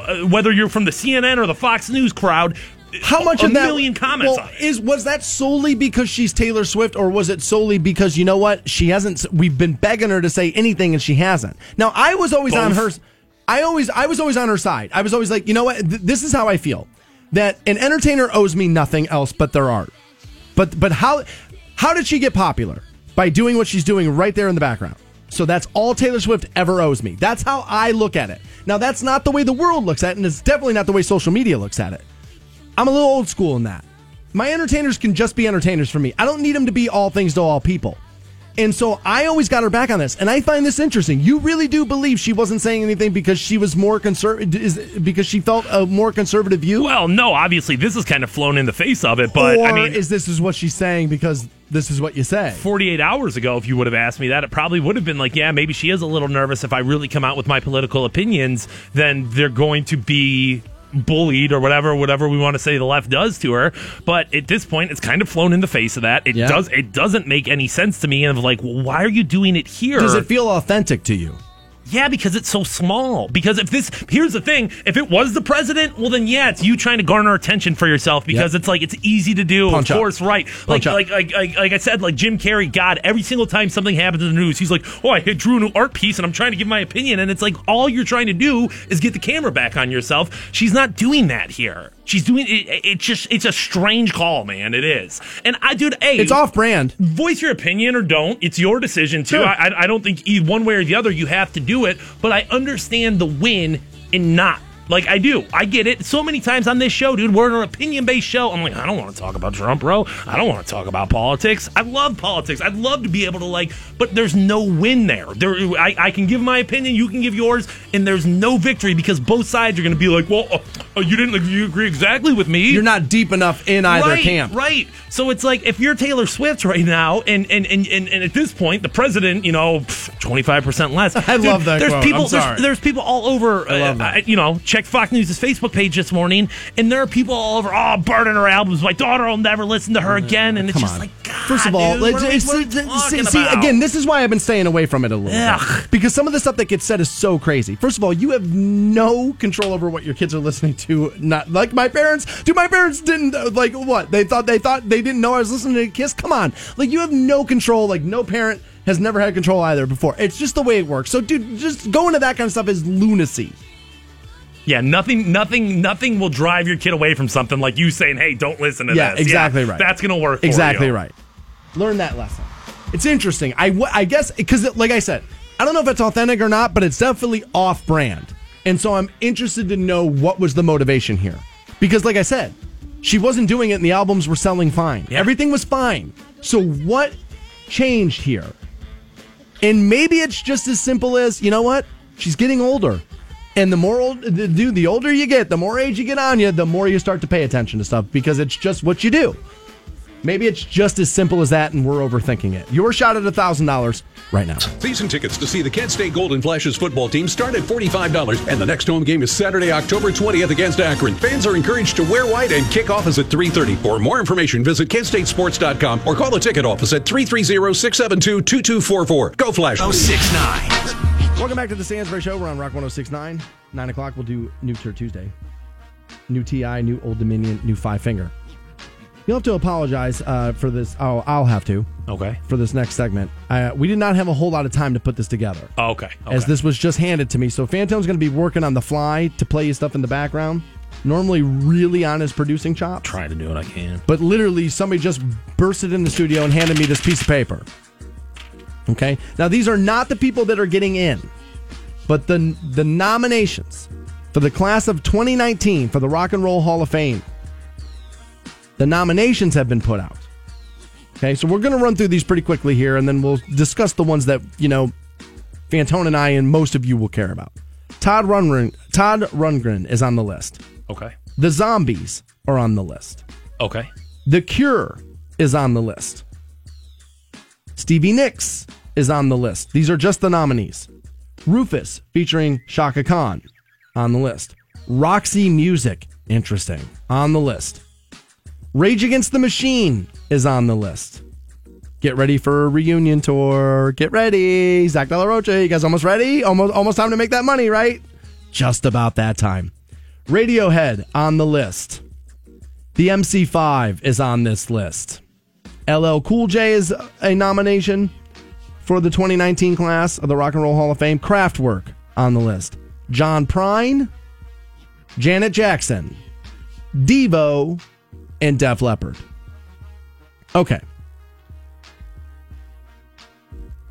uh, whether you're from the CNN or the Fox News crowd, How much a of that million comments well, on it. is was that solely because she's Taylor Swift, or was it solely because you know what she hasn't? We've been begging her to say anything, and she hasn't. Now I was always on her. Both. I always I was always on her side. I was always like, you know what? Th- this is how I feel. That an entertainer owes me nothing else but their art. But but how how did she get popular? By doing what she's doing right there in the background. So that's all Taylor Swift ever owes me. That's how I look at it. Now that's not the way the world looks at it, and it's definitely not the way social media looks at it. I'm a little old school in that. My entertainers can just be entertainers for me. I don't need them to be all things to all people. And so I always got her back on this, and I find this interesting. You really do believe she wasn't saying anything because she was more conservative, because she felt a more conservative view, Well, no, obviously this is kind of flown in the face of it, but or I mean, is this is what she's saying because this is what you say? 48 hours ago, if you would have asked me that, it probably would have been like, yeah, maybe she is a little nervous. If I really come out with my political opinions, then they're going to be bullied or whatever whatever we want to say the left does to her but at this point it's kind of flown in the face of that it Yeah. does it doesn't make any sense to me and of like well, why are you doing it here Does it feel authentic to you? Yeah, because it's so small. Because if this, here's the thing: if it was the president, well, then yeah, it's you trying to garner attention for yourself because Yep. it's like it's easy to do. Punch of up. course, right? Like, up. like, like, like, like I said, like Jim Carrey. God, every single time something happens in the news, he's like, "Oh, I hit- drew a new art piece, and I'm trying to give my opinion." And it's like all you're trying to do is get the camera back on yourself. She's not doing that here. She's doing it. It's just, it's a strange call, man. It is. And I, dude, hey, It's off brand. voice your opinion or don't. It's your decision too. Sure. I, I- don't think one way or the other you have to do it, but I understand the win in not. Like I do, I get it. So many times on this show, dude, we're an opinion-based show. I'm like, I don't want to talk about Trump, bro. I don't want to talk about politics. I love politics. I'd love to be able to like, but there's no win there. There, I, I can give my opinion, you can give yours, and there's no victory because both sides are going to be like, well, uh, you didn't you agree exactly with me. You're not deep enough in either right, camp. Right. So it's like if you're Taylor Swift right now, and and and, and, and at this point, the president, you know, twenty five percent less. I love that There's quote. people. There's, there's people all over. I love uh, that. You know, check Fox News' Facebook page this morning, and there are people all over. Oh, burning her albums. My daughter will never listen to her again. And it's Come just on. like, God, First of all, dude, what are we- see, what are we see- talking see, about? again, this is why I've been staying away from it a little Ugh. bit. Because some of the stuff that gets said is so crazy. First of all, you have no control over what your kids are listening to. Not like my parents. Dude, my parents didn't uh, like what they thought. They thought they didn't know I was listening to Kiss. Come on, like you have no control. Like no parent has never had control either before. It's just the way it works. So, dude, just going to that kind of stuff is lunacy. Yeah, nothing, nothing, nothing will drive your kid away from something like you saying, "Hey, don't listen to Yeah, this." exactly right. That's gonna work. Exactly right. Learn that lesson. It's interesting. I, w- I guess because, like I said, I don't know if it's authentic or not, but it's definitely off brand. And so I'm interested to know what was the motivation here. Because, like I said, she wasn't doing it and the albums were selling fine. Yeah. Everything was fine. So what changed here? And maybe it's just as simple as, you know what? She's getting older. And the more old, the, dude, the older you get, the more age you get on you, the more you start to pay attention to stuff because it's just what you do. Maybe it's just as simple as that, and we're overthinking it. Your shot at $1,000 right now. Season tickets to see the Kent State Golden Flashes football team start at $45, and the next home game is Saturday, October 20th against Akron. Fans are encouraged to wear white, and kickoff is at 3.30. For more information, visit kentstatesports.com or call the ticket office at 330-672-2244. Go Flash! 1069. Welcome back to the Stansbury Show. We're on Rock 1069. 9 o'clock, we'll do New Turd Tuesday. New TI, new Old Dominion, new Five Finger. You'll have to apologize uh, for this. Oh, I'll have to Okay. for this next segment. Uh, we did not have a whole lot of time to put this together. Oh, okay. okay. as this was just handed to me. So Fantone's going to be working on the fly to play you stuff in the background. Normally, really on his producing chops, trying to do what I can. but literally somebody just bursted in the studio and handed me this piece of paper. Okay, now these are not the people that are getting in, but the the nominations for the class of 2019 for the Rock and Roll Hall of Fame. The nominations have been put out. Okay, so we're going to run through these pretty quickly here, and then we'll discuss the ones that you know Fantone and I and most of you will care about. Todd Rundgren, Todd Rundgren is on the list. Okay. The Zombies are on the list. Okay. The Cure is on the list. Stevie Nicks is on the list. These are just the nominees. Rufus featuring Chaka Khan on the list. Roxy Music, interesting, on the list. Rage Against the Machine is on the list. Get ready for a reunion tour. Get ready. Zach De La Rocha, you guys almost ready? Almost almost time to make that money, right? Just about that time. Radiohead on the list. The MC5 is on this list. LL Cool J is a nomination for the 2019 class of the Rock and Roll Hall of Fame. Kraftwerk on the list. John Prine, Janet Jackson, Devo, and Def Leppard. Okay.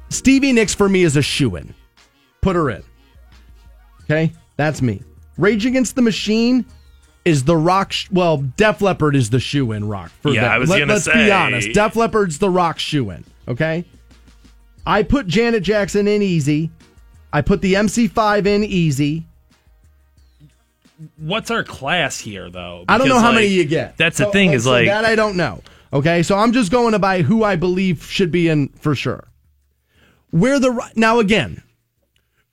Stevie Nicks for me is a shoe in. Put her in. Okay? That's me. Rage Against the Machine is the rock. Sh- well, Def Leppard is the shoe in rock. For Yeah, them. I was gonna Let's be honest. Def Leppard's the rock shoe in. Okay? I put Janet Jackson in easy. I put the MC5 in easy. What's our class here, though? I don't know how like, many you get. That's So- the thing. Oh, is so like that I don't know. Okay, so I'm just going to by who I believe should be in for sure. Where the now again,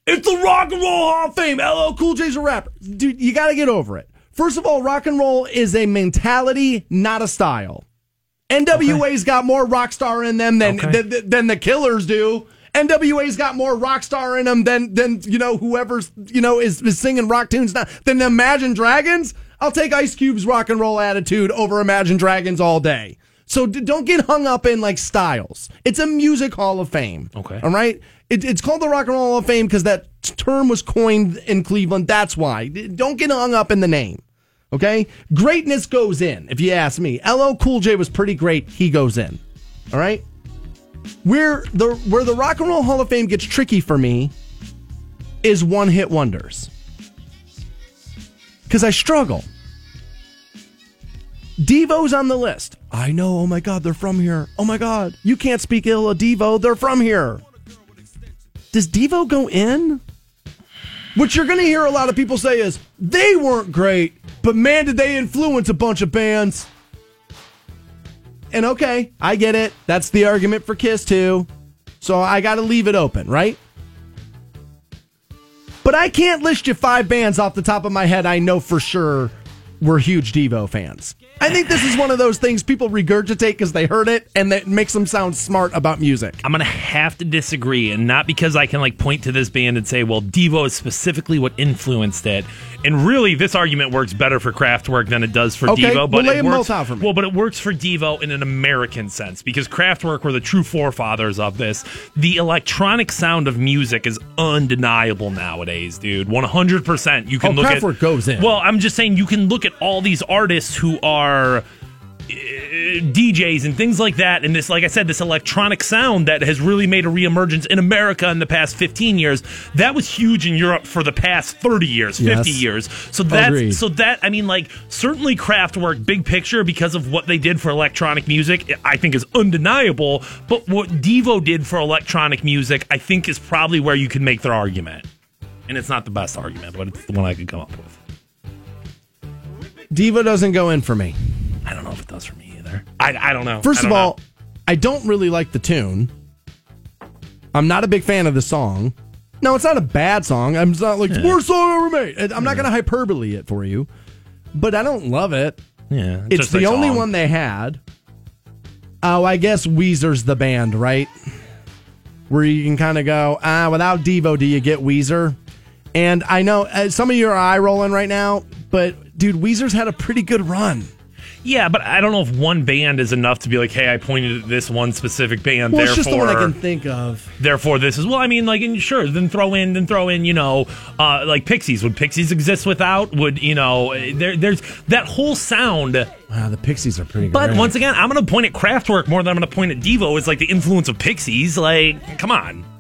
it's the Rock and Roll Hall of Fame. LL Cool J's a rapper, dude. You got to get over it. First of all, rock and roll is a mentality, not a style. NWA's got more rock star in them than Okay. than, than the Killers do. NWA's got more rock star in them than than you know whoever's you know is, is singing rock tunes now than Imagine Dragons. I'll take Ice Cube's rock and roll attitude over Imagine Dragons all day. So d- don't get hung up in like styles. It's a music hall of fame. Okay. All right. It, it's called the Rock and Roll Hall of Fame because that term was coined in Cleveland. That's why. Don't get hung up in the name. Okay. Greatness goes in. If you ask me, LL Cool J was pretty great. He goes in. All right. Where the where the Rock and Roll Hall of Fame gets tricky for me is one hit wonders. Because I struggle. Devo's on the list. I know. Oh my God, they're from here. Oh my God, you can't speak ill of Devo. They're from here. Does Devo go in? What you're going to hear a lot of people say is they weren't great, but man, did they influence a bunch of bands. And okay, I get it. That's the argument for Kiss too. So I got to leave it open, right? But I can't list you five bands off the top of my head I know for sure were huge Devo fans. I think this is one of those things people regurgitate because they heard it and that makes them sound smart about music. I'm gonna have to disagree, and not because I can like point to this band and say, "Well, Devo is specifically what influenced it." And really, this argument works better for Kraftwerk than it does for Okay, Devo. well, But it works, both out for me. Well, but it works for Devo in an American sense because Kraftwerk were the true forefathers of this. The electronic sound of music is undeniable nowadays, dude. 100. percent You can Oh, look Kraftwerk at goes in. Well, I'm just saying you can look at all these artists who are. Uh, DJs and things like that, and this, like I said, this electronic sound that has really made a reemergence in America in the past 15 years. That was huge in Europe for the past 30 years, 50 Yes. years. So that's Agreed. so that I mean, like certainly Kraftwerk, big picture, because of what they did for electronic music, I think is undeniable. But what Devo did for electronic music, I think, is probably where you can make their argument. And it's not the best argument, but it's the one I could come up with. Devo doesn't go in for me. I don't know if it does for me either. I, I don't know. First of don't all, know. I don't really like the tune. I'm not a big fan of the song. No, it's not a bad song. I'm not like worst song ever made. I'm not going to hyperbole it for you, but I don't love it. yeah, It's just a the only song. one they had. Oh, I guess Weezer's the band, right? where you can kind of go, ah, without Devo, do you get Weezer? And I know uh, some of you are eye rolling right now, but dude, Weezer's had a pretty good run. Yeah, but I don't know if one band is enough to be like, hey, I pointed at this one specific band. Well, it's just the one I can think of. therefore this is well. I mean, like, and sure, then throw in, then throw in, you know, uh, like Pixies. Would Pixies exist without? Would you know? There, there's that whole sound. Wow, the Pixies are pretty good. But once again, I'm going to point at Kraftwerk more than I'm going to point at Devo. Is like the influence of Pixies. Like, come on.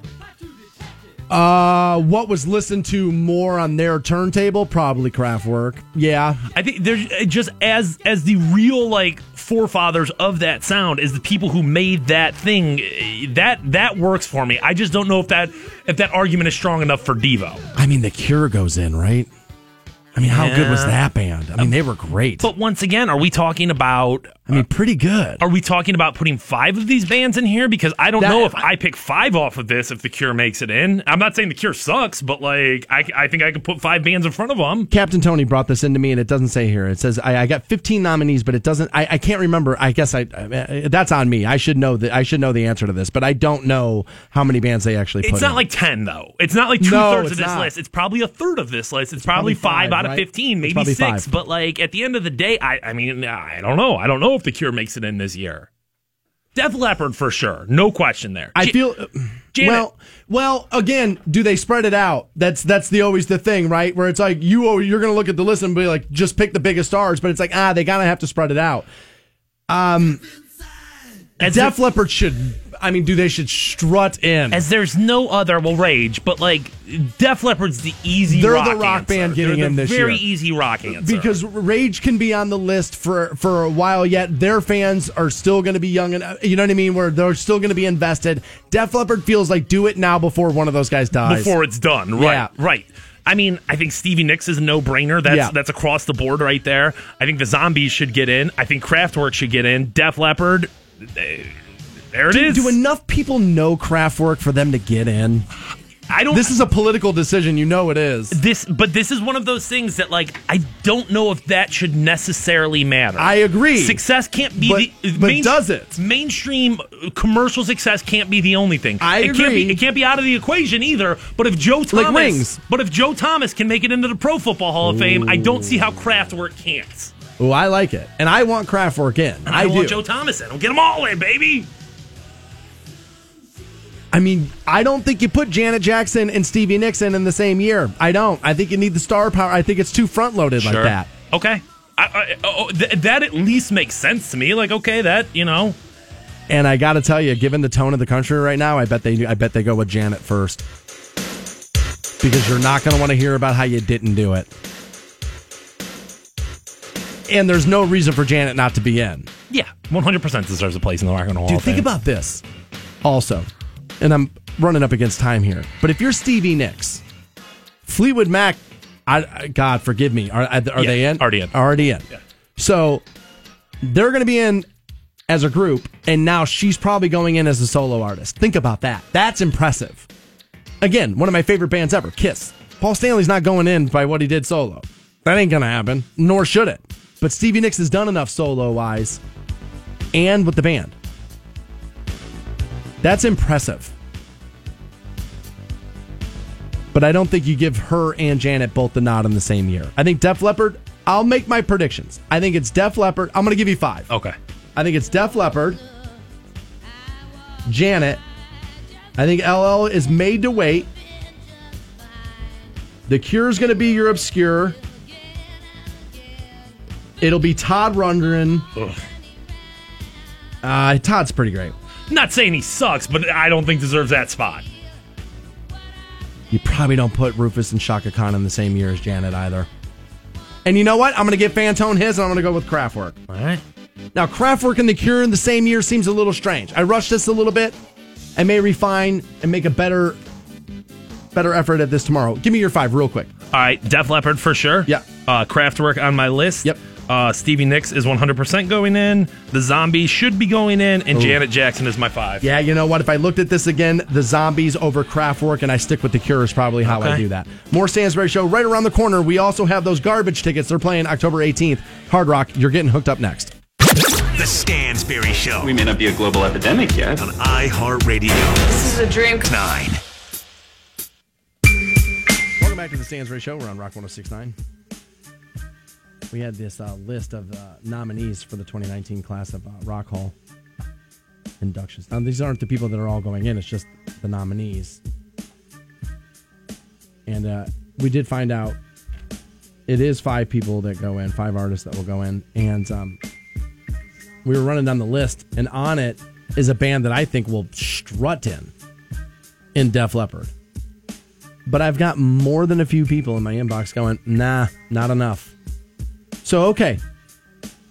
Uh, what was listened to more on their turntable? Probably Kraftwerk. Yeah, I think there's just as as the real like forefathers of that sound is the people who made that thing. uh, That that works for me. I just don't know if that if that argument is strong enough for Devo. I mean the Cure goes in, right? I mean, how good was that band? I mean, they were great. But once again, are we talking about I mean, pretty good. Are we talking about putting five of these bands in here? Because I don't That- know if I pick five off of this if the Cure makes it in. I'm not saying the Cure sucks, but like I, I think I could put five bands in front of them. Captain Tony brought this into me, and it doesn't say here. It says I, I got 15 nominees, but it doesn't. I, I can't remember. I guess I, I that's on me. I should know that. I should know the answer to this, but I don't know how many bands they actually. It's not in. like ten though. It's not like two No, thirds of this not. list. It's probably a third of this list. It's probably, probably five, out of fifteen, maybe six. five. But like at the end of the day, I, I mean, I don't know. I don't know if the Cure makes it in this year. Def Leppard for sure, no question there. I feel Janet. well. Well, again, do they spread it out? That's that's the always the thing, right? Where it's like you oh, you're going to look at the list and be like, just pick the biggest stars, but it's like ah, they gotta have to spread it out. as Def if- Leppard should. I mean, do they should strut in? as there's no other well rage but like def leppard's the easy They're rock the rock answer. band getting They're in the this very year. easy rock answer because Rage can be on the list for for a while yet. Their fans are still going to be young, and you know what I mean. Where they're still going to be invested. Def Leppard feels like do it now before one of those guys dies. before it's done right Yeah. right I mean, I think Stevie Nicks is a no-brainer. That's Yeah. that's across the board right there. I think the Zombies should get in. I think Kraftwerk should get in. Def Leppard, eh, there it do, is. do enough people know Kraftwerk for them to get in? I don't. This is a political decision. You know it is. this, but this is one of those things that, like, I don't know if that should necessarily matter. I agree. Success can't be But- the but does it? Mainstream uh, commercial success can't be the only thing. I it Can't agree. be, it can't be out of the equation either. But if Joe Thomas, Like rings. but if Joe Thomas can make it into the Pro Football Hall of Fame, I don't see how Kraftwerk can't. Oh, I like it, and I want Kraftwerk in. I, I, want do. Joe Thomas in. I'll get them all in, baby. I mean, I don't think you put Janet Jackson and Stevie Nicks in in the same year. I don't. I think you need the star power. I think it's too front loaded like that. Okay. I, I, oh, th- that at least makes sense to me. Like, okay, that you know, And I got to tell you, given the tone of the country right now, I bet they I bet they go with Janet first. Because you're not going to want to hear about how you didn't do it. And there's no reason for Janet not to be in. yeah, one hundred percent deserves a place in the Rock and Roll Hall Dude, think about this. Also, and I'm running up against time here, but if you're Stevie Nicks, Fleetwood Mac, I, I- God forgive me, are, are Yeah, they in? already in. Already in. Yeah. So they're going to be in as a group, and now she's probably going in as a solo artist. Think about that. That's impressive. Again, one of my favorite bands ever, Kiss. Paul Stanley's not going in by what he did solo. That ain't going to happen, nor should it. But Stevie Nicks has done enough solo wise and with the band. That's impressive. But I don't think you give her and Janet both the nod in the same year. I think Def Leppard, I'll make my predictions. I think it's Def Leppard. I'm going to give you five. okay. I think it's Def Leppard, Janet. I think LL is made to wait. The Cure is going to be your obscure. It'll be Todd Rundgren. Uh, Todd's pretty great. Not saying he sucks, but I don't think deserves that spot. You probably don't put Rufus and Chaka Khan in the same year as Janet either. And you know what? I'm going to give Fantone his, and I'm going to go with Kraftwerk. All right. Now, Kraftwerk and The Cure in the same year seems a little strange. I rushed this a little bit. I may refine and make a better, better effort at this tomorrow. Give me your five real quick. All right, Def Leppard for sure. Yeah. Uh, Kraftwerk on my list. Yep. Uh, Stevie Nicks is 100% going in. The Zombies should be going in, and Janet Jackson is my five. Yeah, you know what? If I looked at this again, the zombies over Kraftwerk, and I stick with The Cure is probably how I do that. More Stansbury Show right around the corner. We also have those garbage tickets. They're playing October 18th. Hard Rock, you're getting hooked up next. The Stansbury Show We may not be a global epidemic yet. on iHeartRadio. This is a dream. 9. Welcome back to the Stansbury Show. We're on Rock 1069. We had this uh, list of uh, nominees for the 2019 class of uh, Rock Hall inductions. Now, these aren't the people that are all going in, it's just the nominees. And uh, we did find out it is five people that go in, five artists that will go in. And um, we were running down the list, and on it is a band that I think will strut in, in Def Leppard but I've got more than a few people in my inbox going, nah, not enough. So, okay.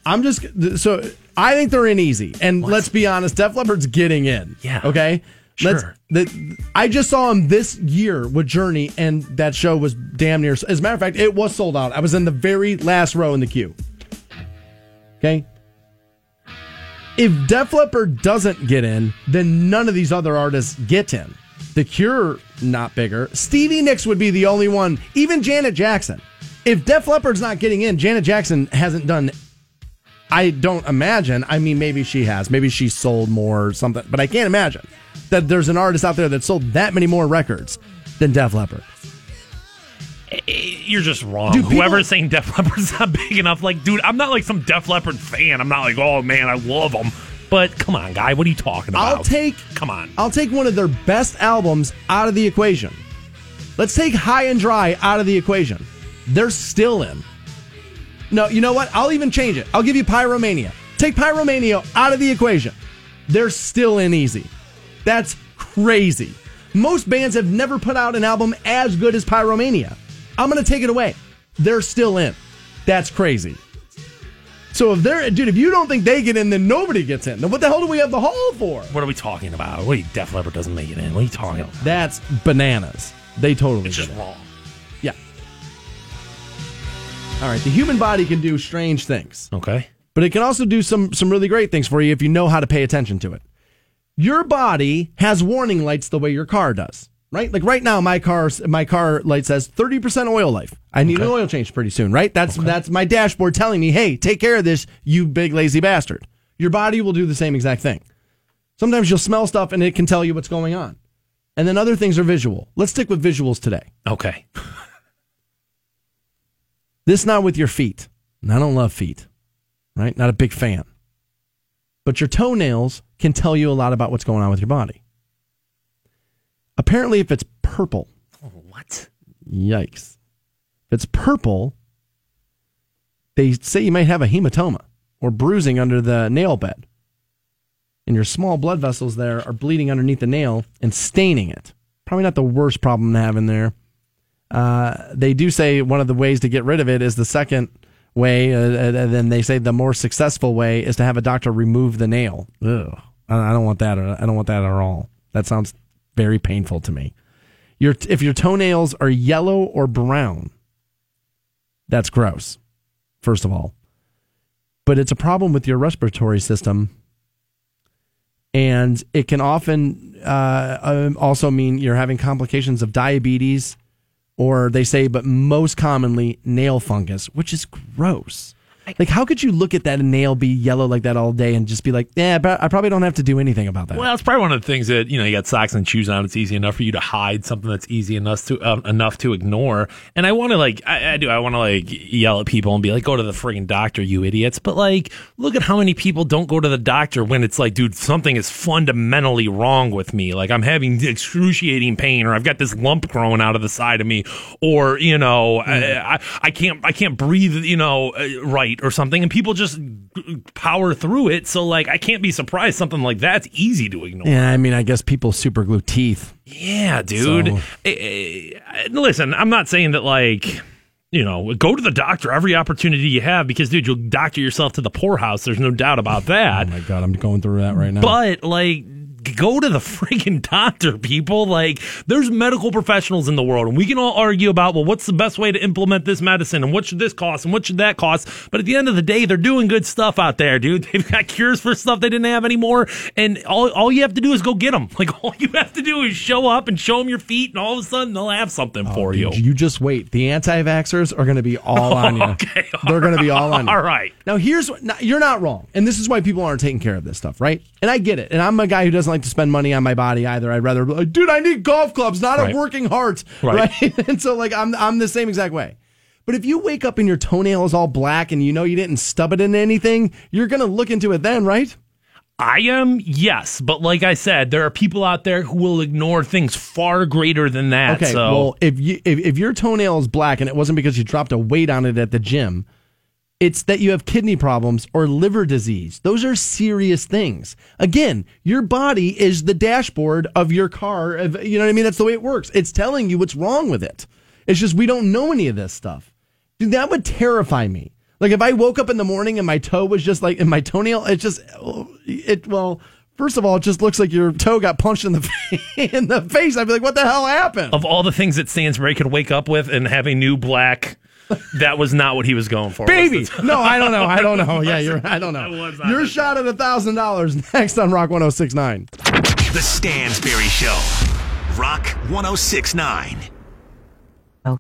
I'm just, so I think they're in easy. And let's be honest, Def Leppard's getting in. Yeah. Okay? Let's, Sure. the, I just saw him this year with Journey, and that show was damn near. As a matter of fact, it was sold out. I was in the very last row in the queue. Okay? If Def Leppard doesn't get in, then none of these other artists get in. The Cure, not bigger. Stevie Nicks would be the only one. Even Janet Jackson. If Def Leppard's not getting in, Janet Jackson hasn't done. I don't imagine. I mean, maybe she has. Maybe she sold more or something. But I can't imagine that there's an artist out there that sold that many more records than Def Leppard. You're just wrong. Dude, people- Whoever's saying Def Leppard's not big enough, like, dude, I'm not like some Def Leppard fan. I'm not like, oh man, I love them. But come on, guy, what are you talking about? I'll take. Come on. I'll take one of their best albums out of the equation. Let's take High and Dry out of the equation. They're still in. No, you know what? I'll even change it. I'll give you Pyromania. Take Pyromania out of the equation. They're still in easy. That's crazy. Most bands have never put out an album as good as Pyromania. I'm going to take it away. They're still in. That's crazy. So if they're, dude, if you don't think they get in, then nobody gets in. Then what the hell do we have the hall for? What are we talking about? You, Def Leppard doesn't make it in? What are you talking about? That's bananas. They totally It's just it. wrong. All right. The human body can do strange things, Okay. but it can also do some some really great things for you if you know how to pay attention to it. Your body has warning lights the way your car does, right? Like right now, my car my car light says thirty percent oil life. I need an oil change pretty soon, right? That's that's my dashboard telling me, hey, take care of this, you big lazy bastard. Your body will do the same exact thing. Sometimes you'll smell stuff and it can tell you what's going on. And then other things are visual. Let's stick with visuals today. Okay. This not with your feet. And I don't love feet, right? Not a big fan. But your toenails can tell you a lot about what's going on with your body. Apparently, if it's purple, What? yikes. If it's purple, they say you might have a hematoma or bruising under the nail bed. And your small blood vessels there are bleeding underneath the nail and staining it. Probably not the worst problem to have in there. Uh, they do say one of the ways to get rid of it is the second way, uh, and then they say the more successful way is to have a doctor remove the nail. Ugh. I don't want that. I don't want that at all. That sounds very painful to me. Your if your toenails are yellow or brown, that's gross. First of all, but it's a problem with your respiratory system, and it can often uh, um, also mean you're having complications of diabetes, or they say, but most commonly nail fungus, which is gross. Like, how could you look at that nail be yellow like that all day and just be like, yeah, but I probably don't have to do anything about that. Well, it's probably one of the things that you know you got socks and shoes on. It's easy enough for you to hide something that's easy enough to uh, enough to ignore. And I want to like I, I do I want to like yell at people and be like, go to the friggin' doctor, you idiots. But like, look at how many people don't go to the doctor when it's like, dude, something is fundamentally wrong with me. Like I'm having excruciating pain, or I've got this lump growing out of the side of me, or you know, I, I, I can't I can't breathe, you know, uh, or something, and people just power through it. So like, I can't be surprised something like that's easy to ignore. yeah, I mean, I guess people super glue teeth. Yeah, dude. So- Eh, eh, listen, I'm not saying that like you know go to the doctor every opportunity you have because dude, you'll doctor yourself to the poorhouse. There's no doubt about that. Oh my god, I'm going through that right now. But like, go to the freaking doctor, people. Like, there's medical professionals in the world, and we can all argue about, well, what's the best way to implement this medicine, and what should this cost, and what should that cost. But at the end of the day, they're doing good stuff out there, dude. They've got cures for stuff they didn't have anymore, and all, all you have to do is go get them. Like, all you have to do is show up and show them your feet, and all of a sudden, they'll have something oh, for you. Dude, you just wait. The anti-vaxxers are going to be all on you. Okay, They're going to be all on you. All right. Now, here's what now, you're not wrong, and this is why people aren't taking care of this stuff, right? And I get it. And I'm a guy who doesn't like to spend money on my body either. I'd rather, like, dude, I need golf clubs, not Right. a working heart, Right. right? and so, like, I'm I'm the same exact way. But if you wake up and your toenail is all black and you know you didn't stub it in anything, you're going to look into it then, right? I am, yes, but like I said, there are people out there who will ignore things far greater than that. Okay, so well, if you if, if your toenail is black and it wasn't because you dropped a weight on it at the gym, it's that you have kidney problems or liver disease. Those are serious things. Again, your body is the dashboard of your car. You know what I mean? That's the way it works. It's telling you what's wrong with it. It's just we don't know any of this stuff. Dude, that would terrify me. Like if I woke up in the morning and my toe was just like in my toenail, it just it well. First of all, it just looks like your toe got punched in the in the face. I'd be like, "What the hell happened?" of all the things that Stansbury could wake up with and have a new black, that was not what he was going for. baby. No, I don't know. I don't know. Yeah, you're. I don't know. was not Your shot at a thousand dollars next on Rock 106.9. The Stansbury Show. Rock 1069.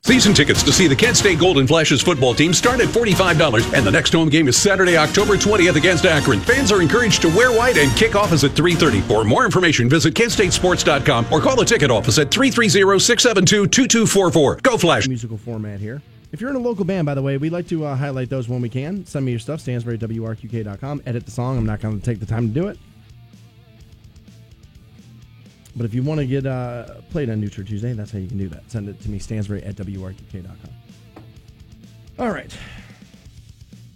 Season tickets to see the Kent State Golden Flashes football team start at $45, and the next home game is Saturday, October 20th against Akron. Fans are encouraged to wear white, and kickoff is at 3.30. For more information, visit kentstatesports.com or call the ticket office at 330-672-2244. Go Flash! Musical format here. If you're in a local band, by the way, we'd like to uh, highlight those when we can. Send me your stuff, Stansbury at WRQK.com. Edit the song. I'm not going to take the time to do it. But if you want to get uh, played on New Turd Tuesday, that's how you can do that. Send it to me, Stansbury at WRQK.com. All right.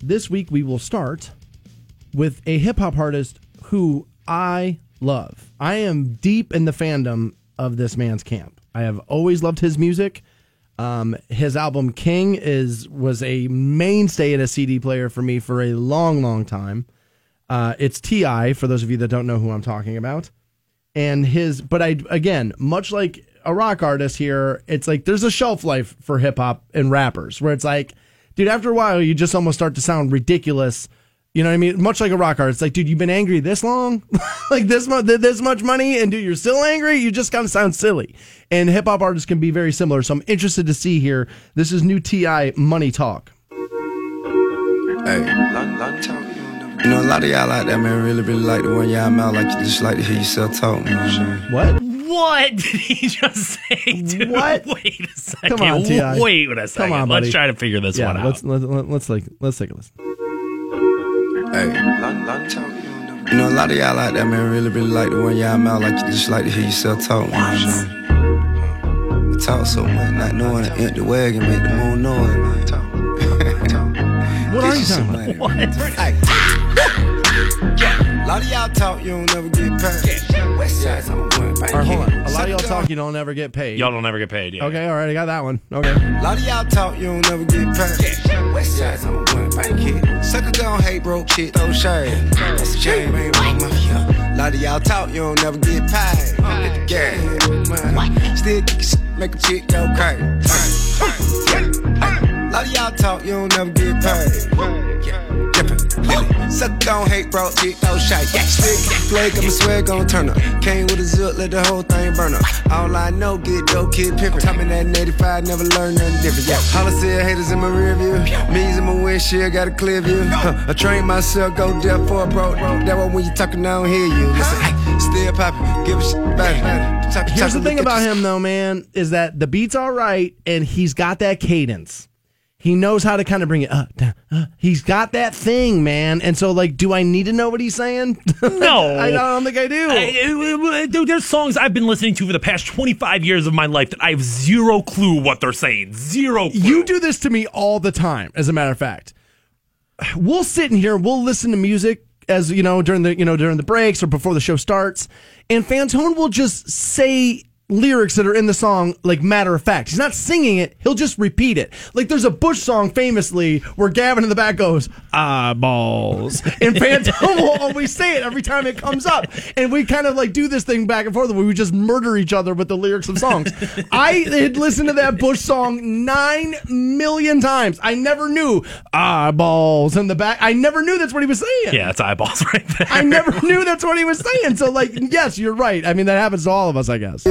This week we will start with a hip hop artist who I love. I am deep in the fandom of this man's camp. I have always loved his music. Um, his album King is was a mainstay in a CD player for me for a long, long time. Uh, it's T.I. for those of you that don't know who I'm talking about. And his, but I again, much like a rock artist here, it's like there's a shelf life for hip hop and rappers where it's like, dude, after a while you just almost start to sound ridiculous. You know what I mean? Much like a rock artist, like, dude, you've been angry this long, like this much, this much money, and dude, you're still angry. You just kind of sound silly. And hip hop artists can be very similar. So I'm interested to see here. This is new T.I. Money Talk. Hey. You know, a lot of y'all out there, man, really, really like to run y'all mouth like you just like to hear yourself talk, man. What? What did he just say? Dude? What? Wait a second. Come on, T.I. Wait a second. Come on, buddy. Let's try to figure this yeah, one out. let's let, let, let's like let's take a listen. Hey. You know, a lot of y'all out there, man, really, really like to run y'all mouth like you just like to hear yourself talk, man. You talk so much, not knowing an empty wagon make the moon noise, man. What are you talking about? Hey. A lot of y'all talk, you don't never get paid. West side, I'm going back All right, hold on. A lot of y'all talk, you don't ever get paid. Y'all don't ever get paid. Yeah. Okay, all right, I got that one. Okay. A lot of y'all talk, you don't never get paid. West side, I'm going back here. Sucker gon' hate broke shit, throw shade. That's a shame, ain't mama. Yeah. A lot of y'all talk, you don't never get paid. Hit the gas. Still kick shit, make a chick go crazy. A lot of y'all talk, you don't never get paid. Sucker gon' hate bro, shit, no shite. Stick flag, I'm a swag gon' turn up. Came with a zip, let the whole thing burn up. All I know, get dope, kid pimpin'. Top in that 85, never learn nothing different. Yeah, holla said haters in my rear view. Me's in my windshield, got a clear view. Huh, I train myself, go deaf for a bro. That one when you talking, I don't hear you. Listen, ay, still poppin', give a shit back. Here's the thing about him, though, man, is that the beat's all right, and he's got that cadence. He knows how to kind of bring it up. down, uh. He's got that thing, man. And so, like, do I need to know what he's saying? No. I don't think I do. I- Dude, there's songs I've been listening to for the past 25 years of my life that I have zero clue what they're saying. Zero clue. You do this to me all the time, as a matter of fact. We'll sit in here, we'll listen to music as you know during the you know during the breaks or before the show starts, and Fantone will just say lyrics that are in the song like matter of fact. He's not singing it, he'll just repeat it. Like there's a Bush song famously where Gavin in the back goes, eyeballs. And Fantone will always say it every time it comes up. And we kind of like do this thing back and forth where we just murder each other with the lyrics of songs. I had listened to that Bush song nine million times. I never knew eyeballs in the back. I never knew that's what he was saying. Yeah, it's eyeballs right there. I never knew that's what he was saying. So, like, yes, you're right. I mean, that happens to all of us, I guess.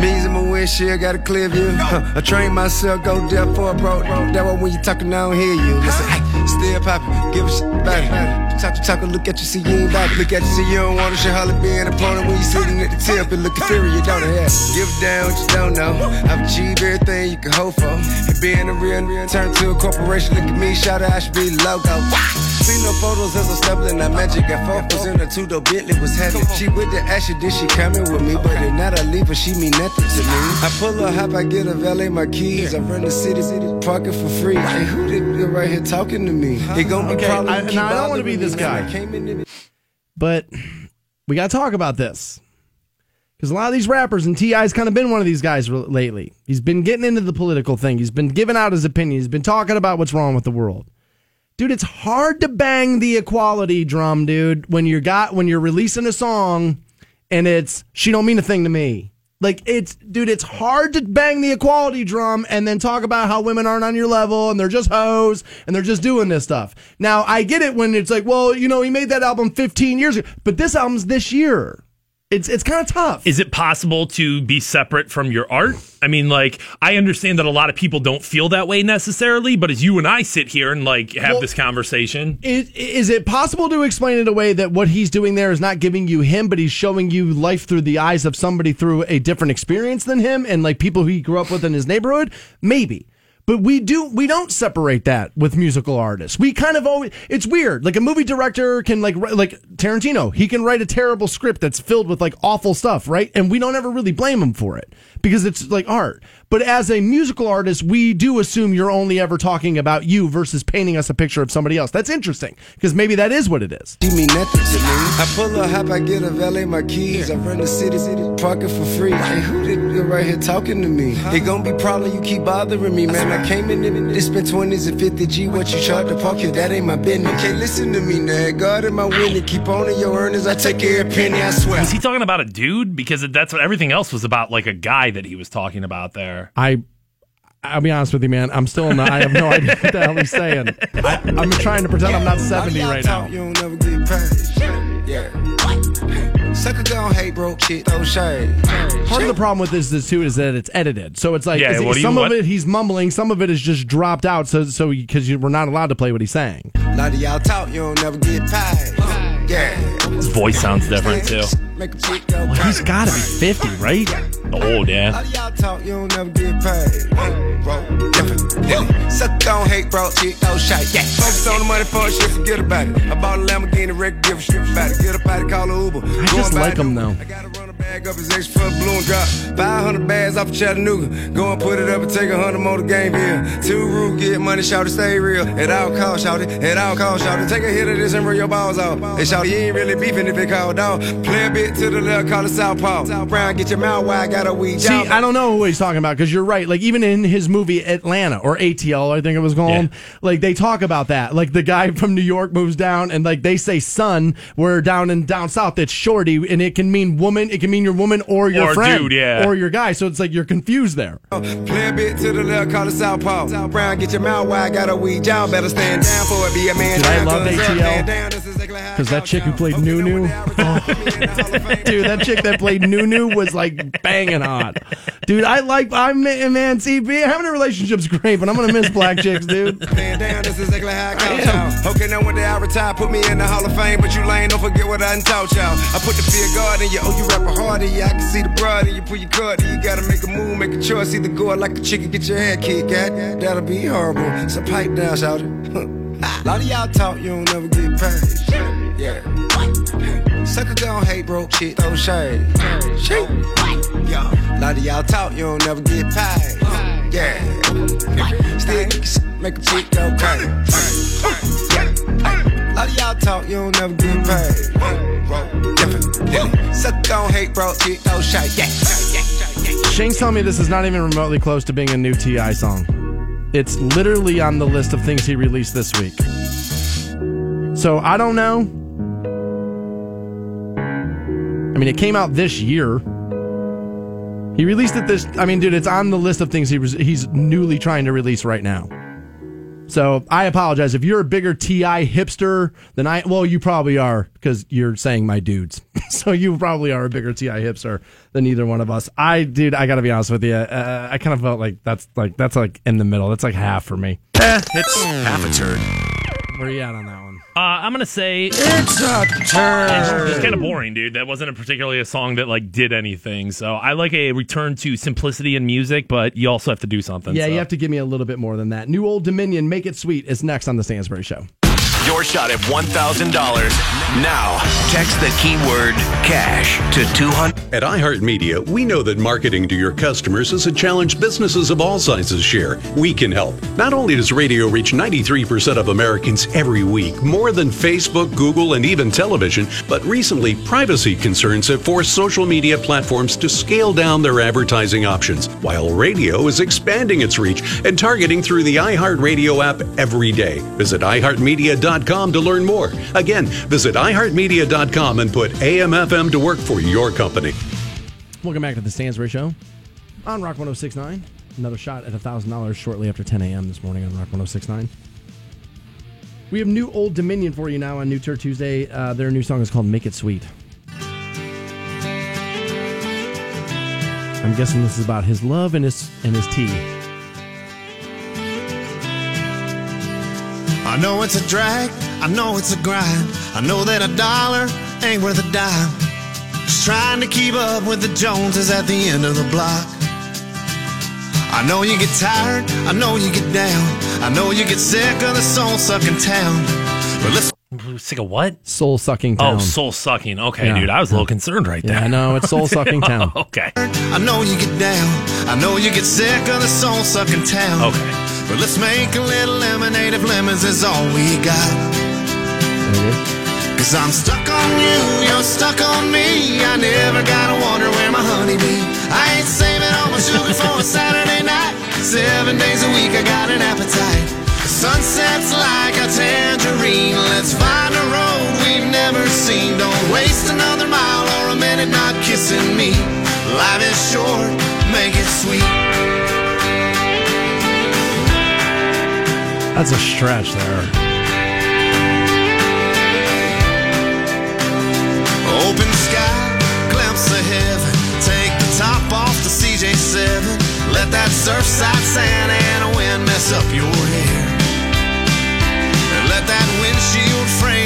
Means in my windshield, got a clear view. Huh, I train myself, go deaf for a bro. That why when you talking, I don't hear you. Listen, hey, still poppin', give a shit about it. Talk to talk, look at you, see you ain't about it. Look at you, see you don't want to show holla be an opponent when you sitting at the tip and looking inferior, don't it? Yeah. Give down what you don't know. I've achieved everything you can hope for. And being a real, real, turn to a corporation. Look at me, shout out, I should be the logo. See no photos as I'm stumbling, that magic got focus in her two door Bentley was heavy. She with the action, then she coming with me, but if not, I leave her, she mean nothing to me. I pull up, hop, I get a valet, my keys. I run the city, city, parking for free. Hey, who did right here talking to me? It gon' be Okay, probably I- now, I don't wanna be this guy. But we got to talk about this. Because a lot of these rappers, and T.I.'s kind of been one of these guys lately. He's been getting into the political thing. He's been giving out his opinion. He's been talking about what's wrong with the world. Dude, it's hard to bang the equality drum, dude, when you're got when you're releasing a song and it's she don't mean a thing to me. Like it's dude, it's hard to bang the equality drum and then talk about how women aren't on your level and they're just hoes and they're just doing this stuff. Now, I get it when it's like, well, you know, he made that album 15 years ago, but this album's this year. It's it's kind of tough. Is it possible to be separate from your art? I mean, like, I understand that a lot of people don't feel that way necessarily, but as you and I sit here and like have Well- this conversation, Is, is it possible to explain it away that what he's doing there is not giving you him, but he's showing you life through the eyes of somebody through a different experience than him and like people who he grew up with in his neighborhood? Maybe. But we do we don't separate that with musical artists. We kind of always it's weird. Like a movie director can like like Tarantino, he can write a terrible script that's filled with like awful stuff, right? And we don't ever really blame him for it because it's like art. But as a musical artist, we do assume you're only ever talking about you versus painting us a picture of somebody else. That's interesting because maybe that is what it is. She mean nothing to me. I pull up, hop, I get a valet, my keys. I run the city, city, parking for free. Hey, who did you right here talking to me? It gon' be problem, you keep bothering me, man. I came in and this spent 20s and 50 G. What you charge to park here, that ain't my business. Okay, listen to me, now. God in my winning, keep on in your earnings. I take every penny, I swear. was he talking about a dude? Because that's what everything else was about, like a guy that he was talking about there. I I'll be honest with you, man. I'm still not. I have no idea what the hell he's saying. I, I'm trying to pretend I'm not 70 right now. You don't never get paid. Yeah. Sucker gon' hate broke shit, throw shade. Part of the problem with this is too is that it's edited. So it's like Yeah, is it- what do you- some what? of it he's mumbling, some of it is just dropped out. So so because we're not allowed to play what he's saying. A lot of y'all talk, you don't never get paid. Yeah. His voice sounds different too. Make a chick go Well, he's got to be 50, right? Old, A yeah. lot of talk, you don't never get paid. Bro. Yeah. Suck don't hate, bro. Shit, no shot. Yeah. Focus on the money for shit, forget about it. I bought a Lamborghini record, give a shit about it. Get up out of call a Uber. I just like him though. I gotta run a bag up his extra for a balloon drop. 500 bags off of Chattanooga. Go and put it up and take a hundred more to game bill. Two rude, get money, shout it, stay real. At all costs, shout it. At all costs, shout it. Take a hit of this and roll your balls off. They shout you ain't really beefing if it called dog. Play a bit to the left, call it Southpaw. Brown, get your mouth wide, got a weed See. I don't know what he's talking about because you're right. Like even in his movie Atlanta or ATL, I think it was called. Yeah. Like they talk about that. Like the guy from New York moves down, and like they say son, where down in down south it's shorty, and it can mean woman. It can mean your woman or your Or friend, dude, yeah. or your guy. So it's like you're confused there. Play a bit to the left, call it Southpaw. Brown, get your mouth wide, got a weed job. Better stand down for it, be a man. Dude, I love ATL cause up, ATL, man down, this is exactly how I 'cause that chick who played Okay, now Nunu. when in Dude, that chick that played Nunu was like banging hot. Dude, I like I'm man. Be- having a relationship's great, but I'm gonna miss black chicks, dude. Stand down, this is exactly how I count y'all. Okay, now when they I retire, put me in the Hall of Fame, but you lame, don't forget what I done taught y'all. I put the fear God in you, oh, you rap harder, yeah, I can see the broad in you, pull your card, you gotta make a move, make a choice, either go out like a chicken, get your head kicked, God, that'll be horrible. So pipe down, shout it. A lot of y'all talk, you don't never get paid. Yeah. Sucker gon' hate broke shit, throw shade. Yeah. A lot of y'all talk, you don't never get paid. Yeah. Still, make a chick go crazy. A lot of y'all talk, you don't never get paid. Different. Sucker gon' hate broke shit, throw shade. Yeah. Shane's telling me this is not even remotely close to being a new T.I song. It's literally on the list of things he released this week. So I don't know. I mean, it came out this year. He released it this. I mean, dude, it's on the list of things he was he's newly trying to release right now. So I apologize if you're a bigger T.I hipster than I. Well, you probably are because you're saying my dudes. so you probably are a bigger T.I hipster than either one of us. I, dude, I got to be honest with you. Uh, I kind of felt like that's like that's like in the middle. That's like half for me. Eh, it's Half a turn. Where are you at on that one? Uh, I'm gonna say it's It's a turn. just kind of boring, dude. That wasn't a particularly a song that like did anything. So I like a return to simplicity in music, but you also have to do something. Yeah, so. you have to give me a little bit more than that. New Old Dominion, Make It Sweet is next on the Stansbury Show. Your shot at $1,000. Now, text the keyword cash to 200. At iHeartMedia, we know that marketing to your customers is a challenge businesses of all sizes share. We can help. Not only does radio reach 93% of Americans every week, more than Facebook, Google, and even television, but recently privacy concerns have forced social media platforms to scale down their advertising options, while radio is expanding its reach and targeting through the iHeartRadio app every day. Visit iHeartMedia.com to learn more. Again, visit iHeartMedia.com and put AMFM to work for your company. Welcome back to the Stansbury Show on Rock 1069. Another shot at $1,000 shortly after 10 a.m. this morning on Rock 1069. We have new Old Dominion for you now on New Turd Tuesday. Uh, their new song is called Make It Sweet. I'm guessing this is about his love and his and his tea. I know it's a drag, I know it's a grind. I know that a dollar ain't worth a dime. Just trying to keep up with the Joneses at the end of the block. I know you get tired, I know you get down. I know you get sick of the soul sucking town. But let's Sick of what? Soul sucking oh, town. Oh, soul sucking. Okay, Yeah. dude, I was a little concerned right there. Yeah, I know it's soul sucking town. okay. I know you get down. I know you get sick of the soul sucking town. Okay. But let's make a little lemonade if lemons is all we got. Cause I'm stuck on you, you're stuck on me. I never gotta wonder where my honey be. I ain't saving all my sugar for a Saturday night. Seven days a week, I got an appetite. The sunset's like a tangerine. Let's find a road we've never seen. Don't waste another mile or a minute not kissing me. Life is short, make it sweet. That's a stretch there. Open sky, glimpse of heaven. Take the top off the CJ7. Let that surfside sand and wind mess up your hair. And let that windshield frame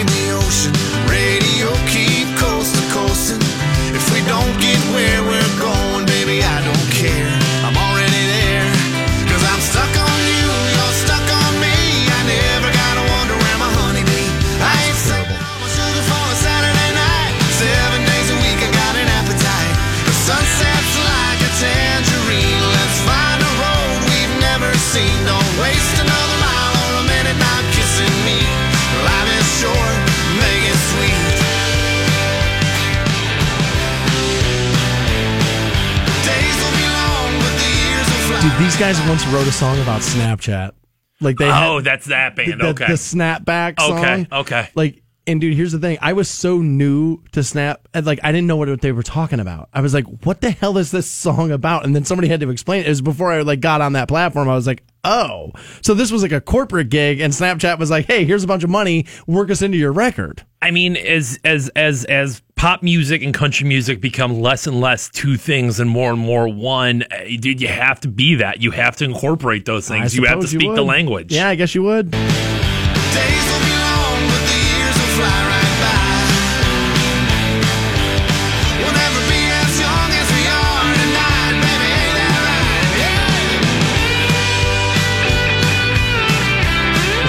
these guys once wrote a song about Snapchat. Like they Oh, had that's that band. the, okay. the snapback song. Okay, okay. Like, and dude, here's the thing. I was so new to Snap, and like I didn't know what they were talking about. I was like, "What the hell is this song about?" And then somebody had to explain it. It was before I like got on that platform. I was like, "Oh, so this was like a corporate gig," and Snapchat was like, "Hey, here's a bunch of money. Work us into your record." I mean, as as as as pop music and country music become less and less two things and more and more one, eh, dude, you have to be that. You have to incorporate those I things. You have to speak the language. Yeah, I guess you would. Days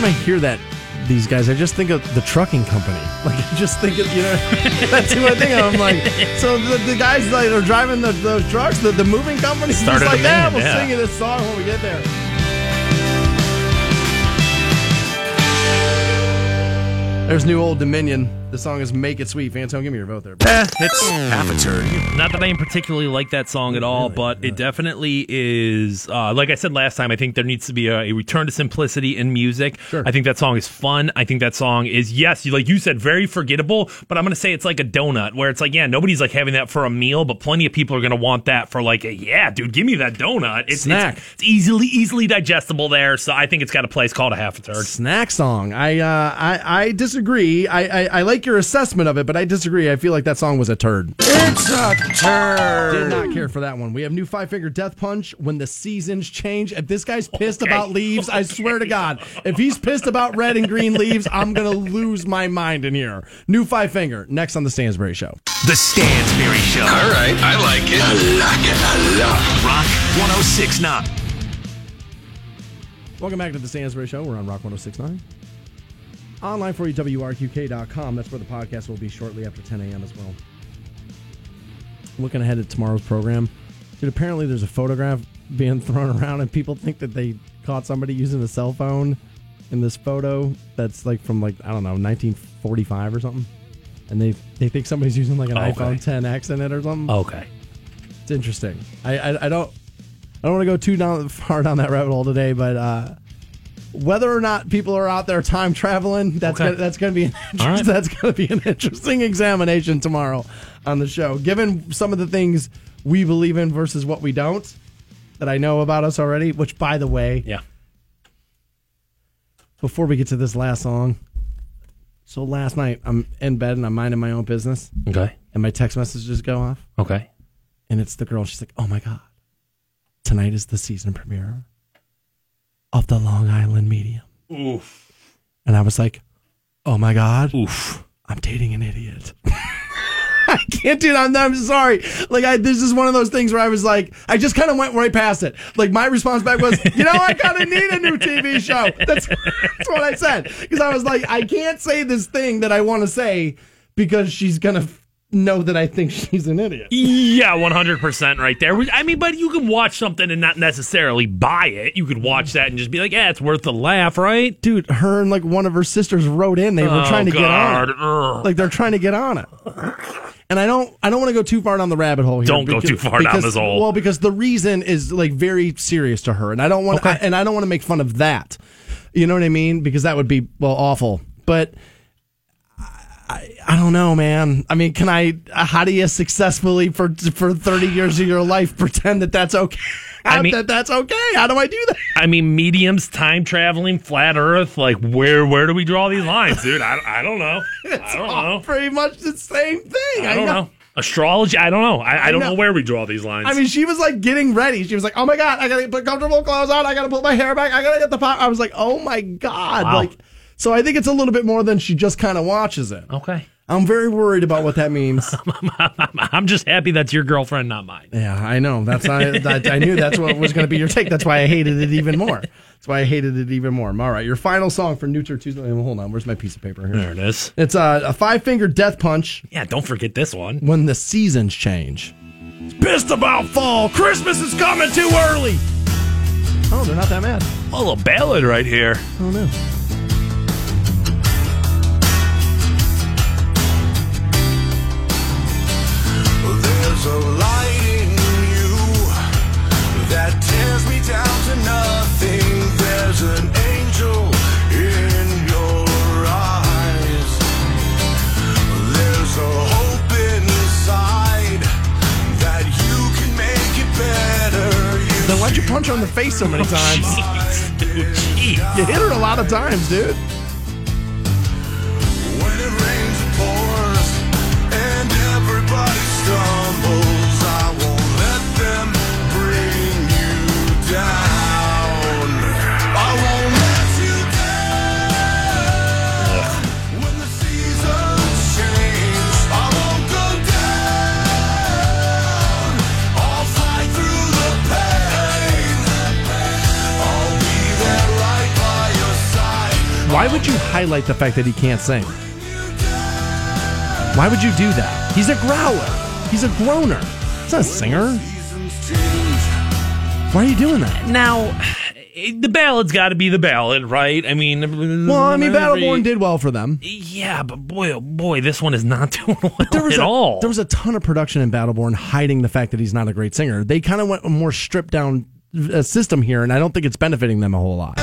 time I hear that, these guys, I just think of the trucking company. Like, I just think of, you know, that's who I think of. I'm like, so the, the guys that are driving the, those trucks, the, the moving companies, just Started a like, yeah, band, we'll yeah. sing you this song when we get there. There's new Old Dominion. The song is Make It Sweet. Fantone, give me your vote there. Eh, it's Half a turn. Not that I particularly like that song at all, but it definitely is. Uh, like I said last time, I think there needs to be a, a return to simplicity in music. Sure. I think that song is fun. I think that song is yes, you, like you said, very forgettable. But I'm gonna say it's like a donut, where it's like, yeah, nobody's like having that for a meal, but plenty of people are gonna want that for like, a, yeah, dude, give me that donut. It's, Snack. It's, it's easily easily digestible there, so I think it's got a place called a half a turn. Snack song. I uh, I, I disagree. I, I, I like your assessment of it, but I disagree. I feel like that song was a turd. It's a turd. Did not care for that one. We have new Five Finger Death Punch when the seasons change. If this guy's pissed Okay. about leaves, I swear to God, if he's pissed about red and green leaves, I'm gonna lose my mind in here. New Five Finger next on the Stansbury Show. The Stansbury Show. All right, I like it. I like it a lot. Rock 1069. Welcome back to the Stansbury Show. We're on Rock 1069. Online for you, WRQK.com. That's where the podcast will be shortly after 10 a.m. as well. Looking ahead at tomorrow's program. Dude, apparently there's a photograph being thrown around, and people think that they caught somebody using a cell phone in this photo that's like from, like, I don't know, 1945 or something. And they, they think somebody's using like an Okay. iPhone 10X in it or something. Okay. It's interesting. I, I, I don't I don't want to go too down far down that rabbit hole today, but uh, whether or not people are out there time traveling, that's Okay. gonna, that's going to be an right. that's going to be an interesting examination tomorrow on the show. Given some of the things we believe in versus what we don't, that I know about us already. Which, by the way, Yeah. before we get to this last song, so last night I'm in bed and I'm minding my own business, Okay. and my text messages go off. Okay. and it's the girl. She's like, "Oh my god, tonight is the season premiere of the Long Island Medium." Oof. And I was like, "Oh my god, Oof. I'm dating an idiot." I can't do that. I'm, I'm sorry. Like, I, this is one of those things where I was like, I just kind of went right past it. Like, my response back was, you know, I kind of need a new TV show. That's, that's what I said. Because I was like, I can't say this thing that I want to say because she's going to know that I think she's an idiot. Yeah, one hundred percent, right there. I mean, but you can watch something and not necessarily buy it. You could watch that and just be like, "Yeah, it's worth the laugh, right?" dude, her and like one of her sisters wrote in. They were Oh, trying to get on. It. Ugh. Like they're trying to get on it. And I don't, I don't want to go too far down the rabbit hole here. Don't go too far down this hole. Well, because the reason is like very serious to her, and I don't want, Okay. and I don't want to make fun of that. You know what I mean? Because that would be well awful. But I, I don't know, man. I mean, can I? How do you successfully for for thirty years of your life pretend that that's okay? I mean- that that's okay. How do I do that? I mean, mediums, time traveling, flat Earth. Like, where where do we draw these lines, dude? I, I don't know. I don't know. pretty much the same thing. I don't know. Astrology. I don't know. I, I don't know. know where we draw these lines. I mean, she was like getting ready. She was like, "Oh my god, I gotta put comfortable clothes on. I gotta put my hair back. I gotta get the pop." I was like, "Oh my god!" Wow. Like, so I think it's a little bit more than she just kind of watches it. okay. I'm very worried about what that means. I'm just happy that's your girlfriend, not mine. yeah, I know. That's I, I, I knew that's what was going to be your take. That's why I hated it even more. That's why I hated it even more. All right, your final song for New Turd Tuesday. Hold on, where's my piece of paper here? There it is. It's a, a five finger death punch Yeah, don't forget this one. when the seasons change. Pissed about fall. Christmas is coming too early. Oh, they're not that mad. A little ballad right here. Oh no. Face so many oh, times? Dude, jeez. You hit her a lot of times, dude. Why would you highlight the fact that he can't sing? Why would you do that? He's a growler. He's a groaner. He's not a singer. Why are you doing that? Now, the ballad's got to be the ballad, right? I mean, Well, I mean, every- Battleborn did well for them. Yeah, but boy, oh boy, this one is not doing well There was at a, all. There was a ton of production in Battleborn hiding the fact that he's not a great singer. They kind of went a more stripped down uh, system here, and I don't think it's benefiting them a whole lot.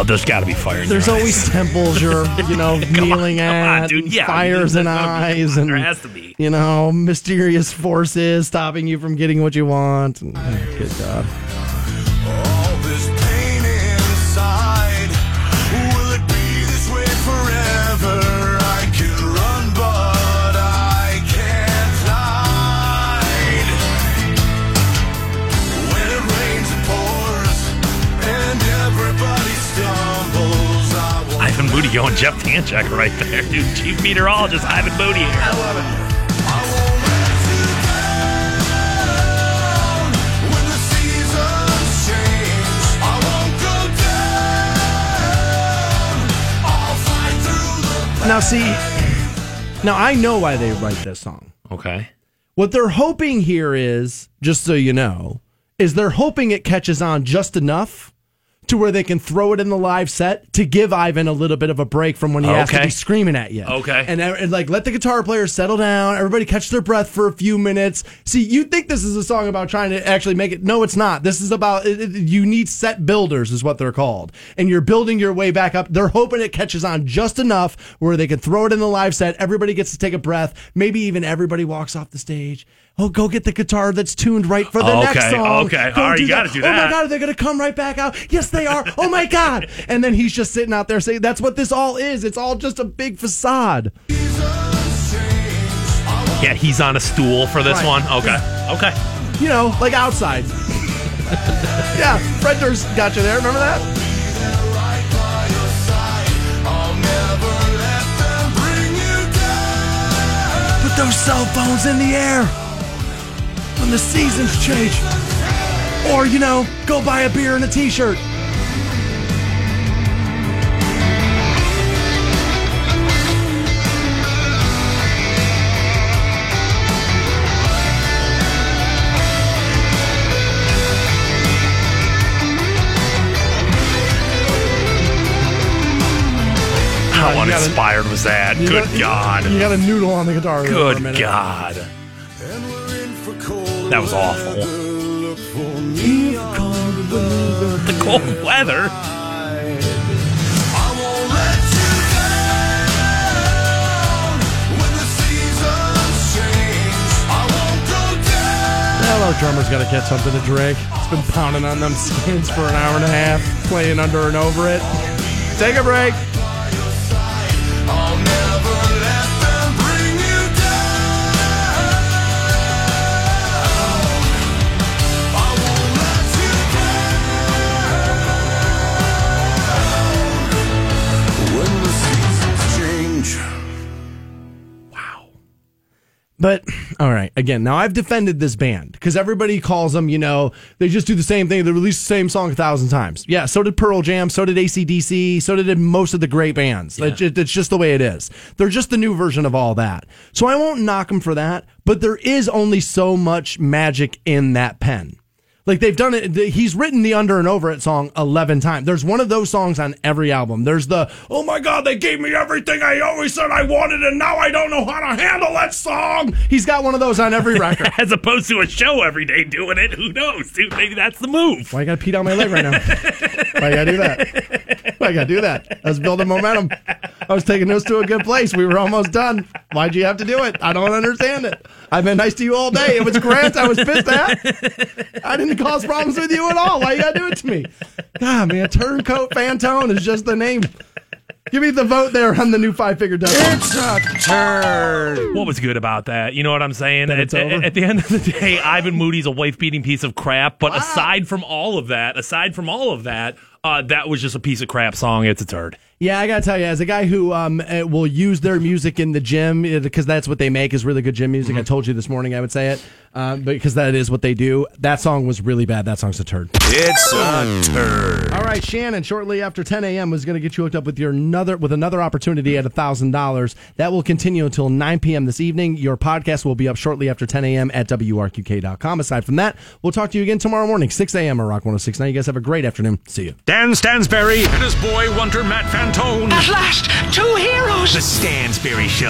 Eyes? there's got to be fire. In There's your always temples you're, you know, kneeling on, at, dude. and Yeah, fires gotta eyes, and there has to be. you know, mysterious forces stopping you from getting what you want. And, good God. Will Ivan going Jeff Tanchak right there, dude. Chief meteorologist Ivan Moody here. I won't let you down. When the seasons change, I won't go down. I'll fight through the Now, see, now I know why they write this song. Okay. What they're hoping here is, just so you know, is they're hoping it catches on just enough to where they can throw it in the live set to give Ivan a little bit of a break from when he has to Okay. be screaming at you. Okay. And, and like let the guitar player settle down, everybody catch their breath for a few minutes. See, you think this is a song about trying to actually make it. No, it's not. This is about it, it- you need set builders, is what they're called. And you're building your way back up. They're hoping it catches on just enough where they can throw it in the live set. Everybody gets to take a breath. Maybe even everybody walks off the stage. Oh, go get the guitar that's tuned right for the next song. okay. Go All right, you gotta that. do Oh my that. God, are they going to come right back out? Yes, they are. Oh my God. And then he's just sitting out there saying, that's what this all is. It's all just a big facade. Yeah, he's on a stool for this Right. one. Okay. Okay. You know, like outside. yeah, Fred Durst got you there. Remember that? right by your side. I'll never let them bring you down. Put those cell phones in the air when the seasons change. Or, you know, go buy a beer and a t shirt. How uh, uninspired was that? Good got- God. You got a noodle on the guitar. there for a Good. God. That was awful. weather. Look for me on the The cold weather. I won't let you down. When the seasons change, I won't go down. Well, our drummer's got to get something to drink. It's been pounding on them skins for an hour and a half, playing under and over it. Take a break. But all right, again, now I've defended this band because everybody calls them, you know, they just do the same thing. They release the same song a thousand times. Yeah, so did Pearl Jam, so did ACDC, so did most of the great bands. It's, it's just the way it is. They're just the new version of all that. So I won't knock them for that, but there is only so much magic in that pen. Like they've done it. He's written the under and over it song 11 times. There's one of those songs on every album. There's the, oh my God, they gave me everything I always said I wanted and now I don't know how to handle that song. He's got one of those on every record. As opposed to a show every day doing it. Who knows, dude? Maybe that's the move. Why I gotta pee down my leg right now? Why I gotta do that? Why I gotta do that? I was building momentum. I was taking this to a good place. We were almost done. Why'd you have to do it? I don't understand it. I've been nice to you all day. It was Grant I was pissed at. I didn't cause problems with you at all. Why you gotta do it to me? God, man, Turncoat Fantone is just the name. Give me the vote there on the new five figure death. It's a turd. What was good about that? You know what I'm saying? At, it's over? at- at the end of the day, Ivan Moody's a wife beating piece of crap. But aside from all of that, aside from all of that, uh, that was just a piece of crap song. It's a turd. Yeah, I gotta tell you, as a guy who um, uh, will use their music in the gym because that's what they make is really good gym music. I told you this morning I would say it um, because that is what they do. That song was really bad. That song's a turd. It's a turd. All right, Shannon. Shortly after 10 a.m. was going to get you hooked up with your another with another opportunity at thousand dollars. That will continue until 9 p.m. this evening. Your podcast will be up shortly after 10 a.m. at wrqk.com. Aside from that, we'll talk to you again tomorrow morning, 6 a.m. on Rock 106. Now, you guys have a great afternoon. See you. Dan Stansbury and his boy wonder Matt Fantone. At last, two heroes. The Stansbury Show.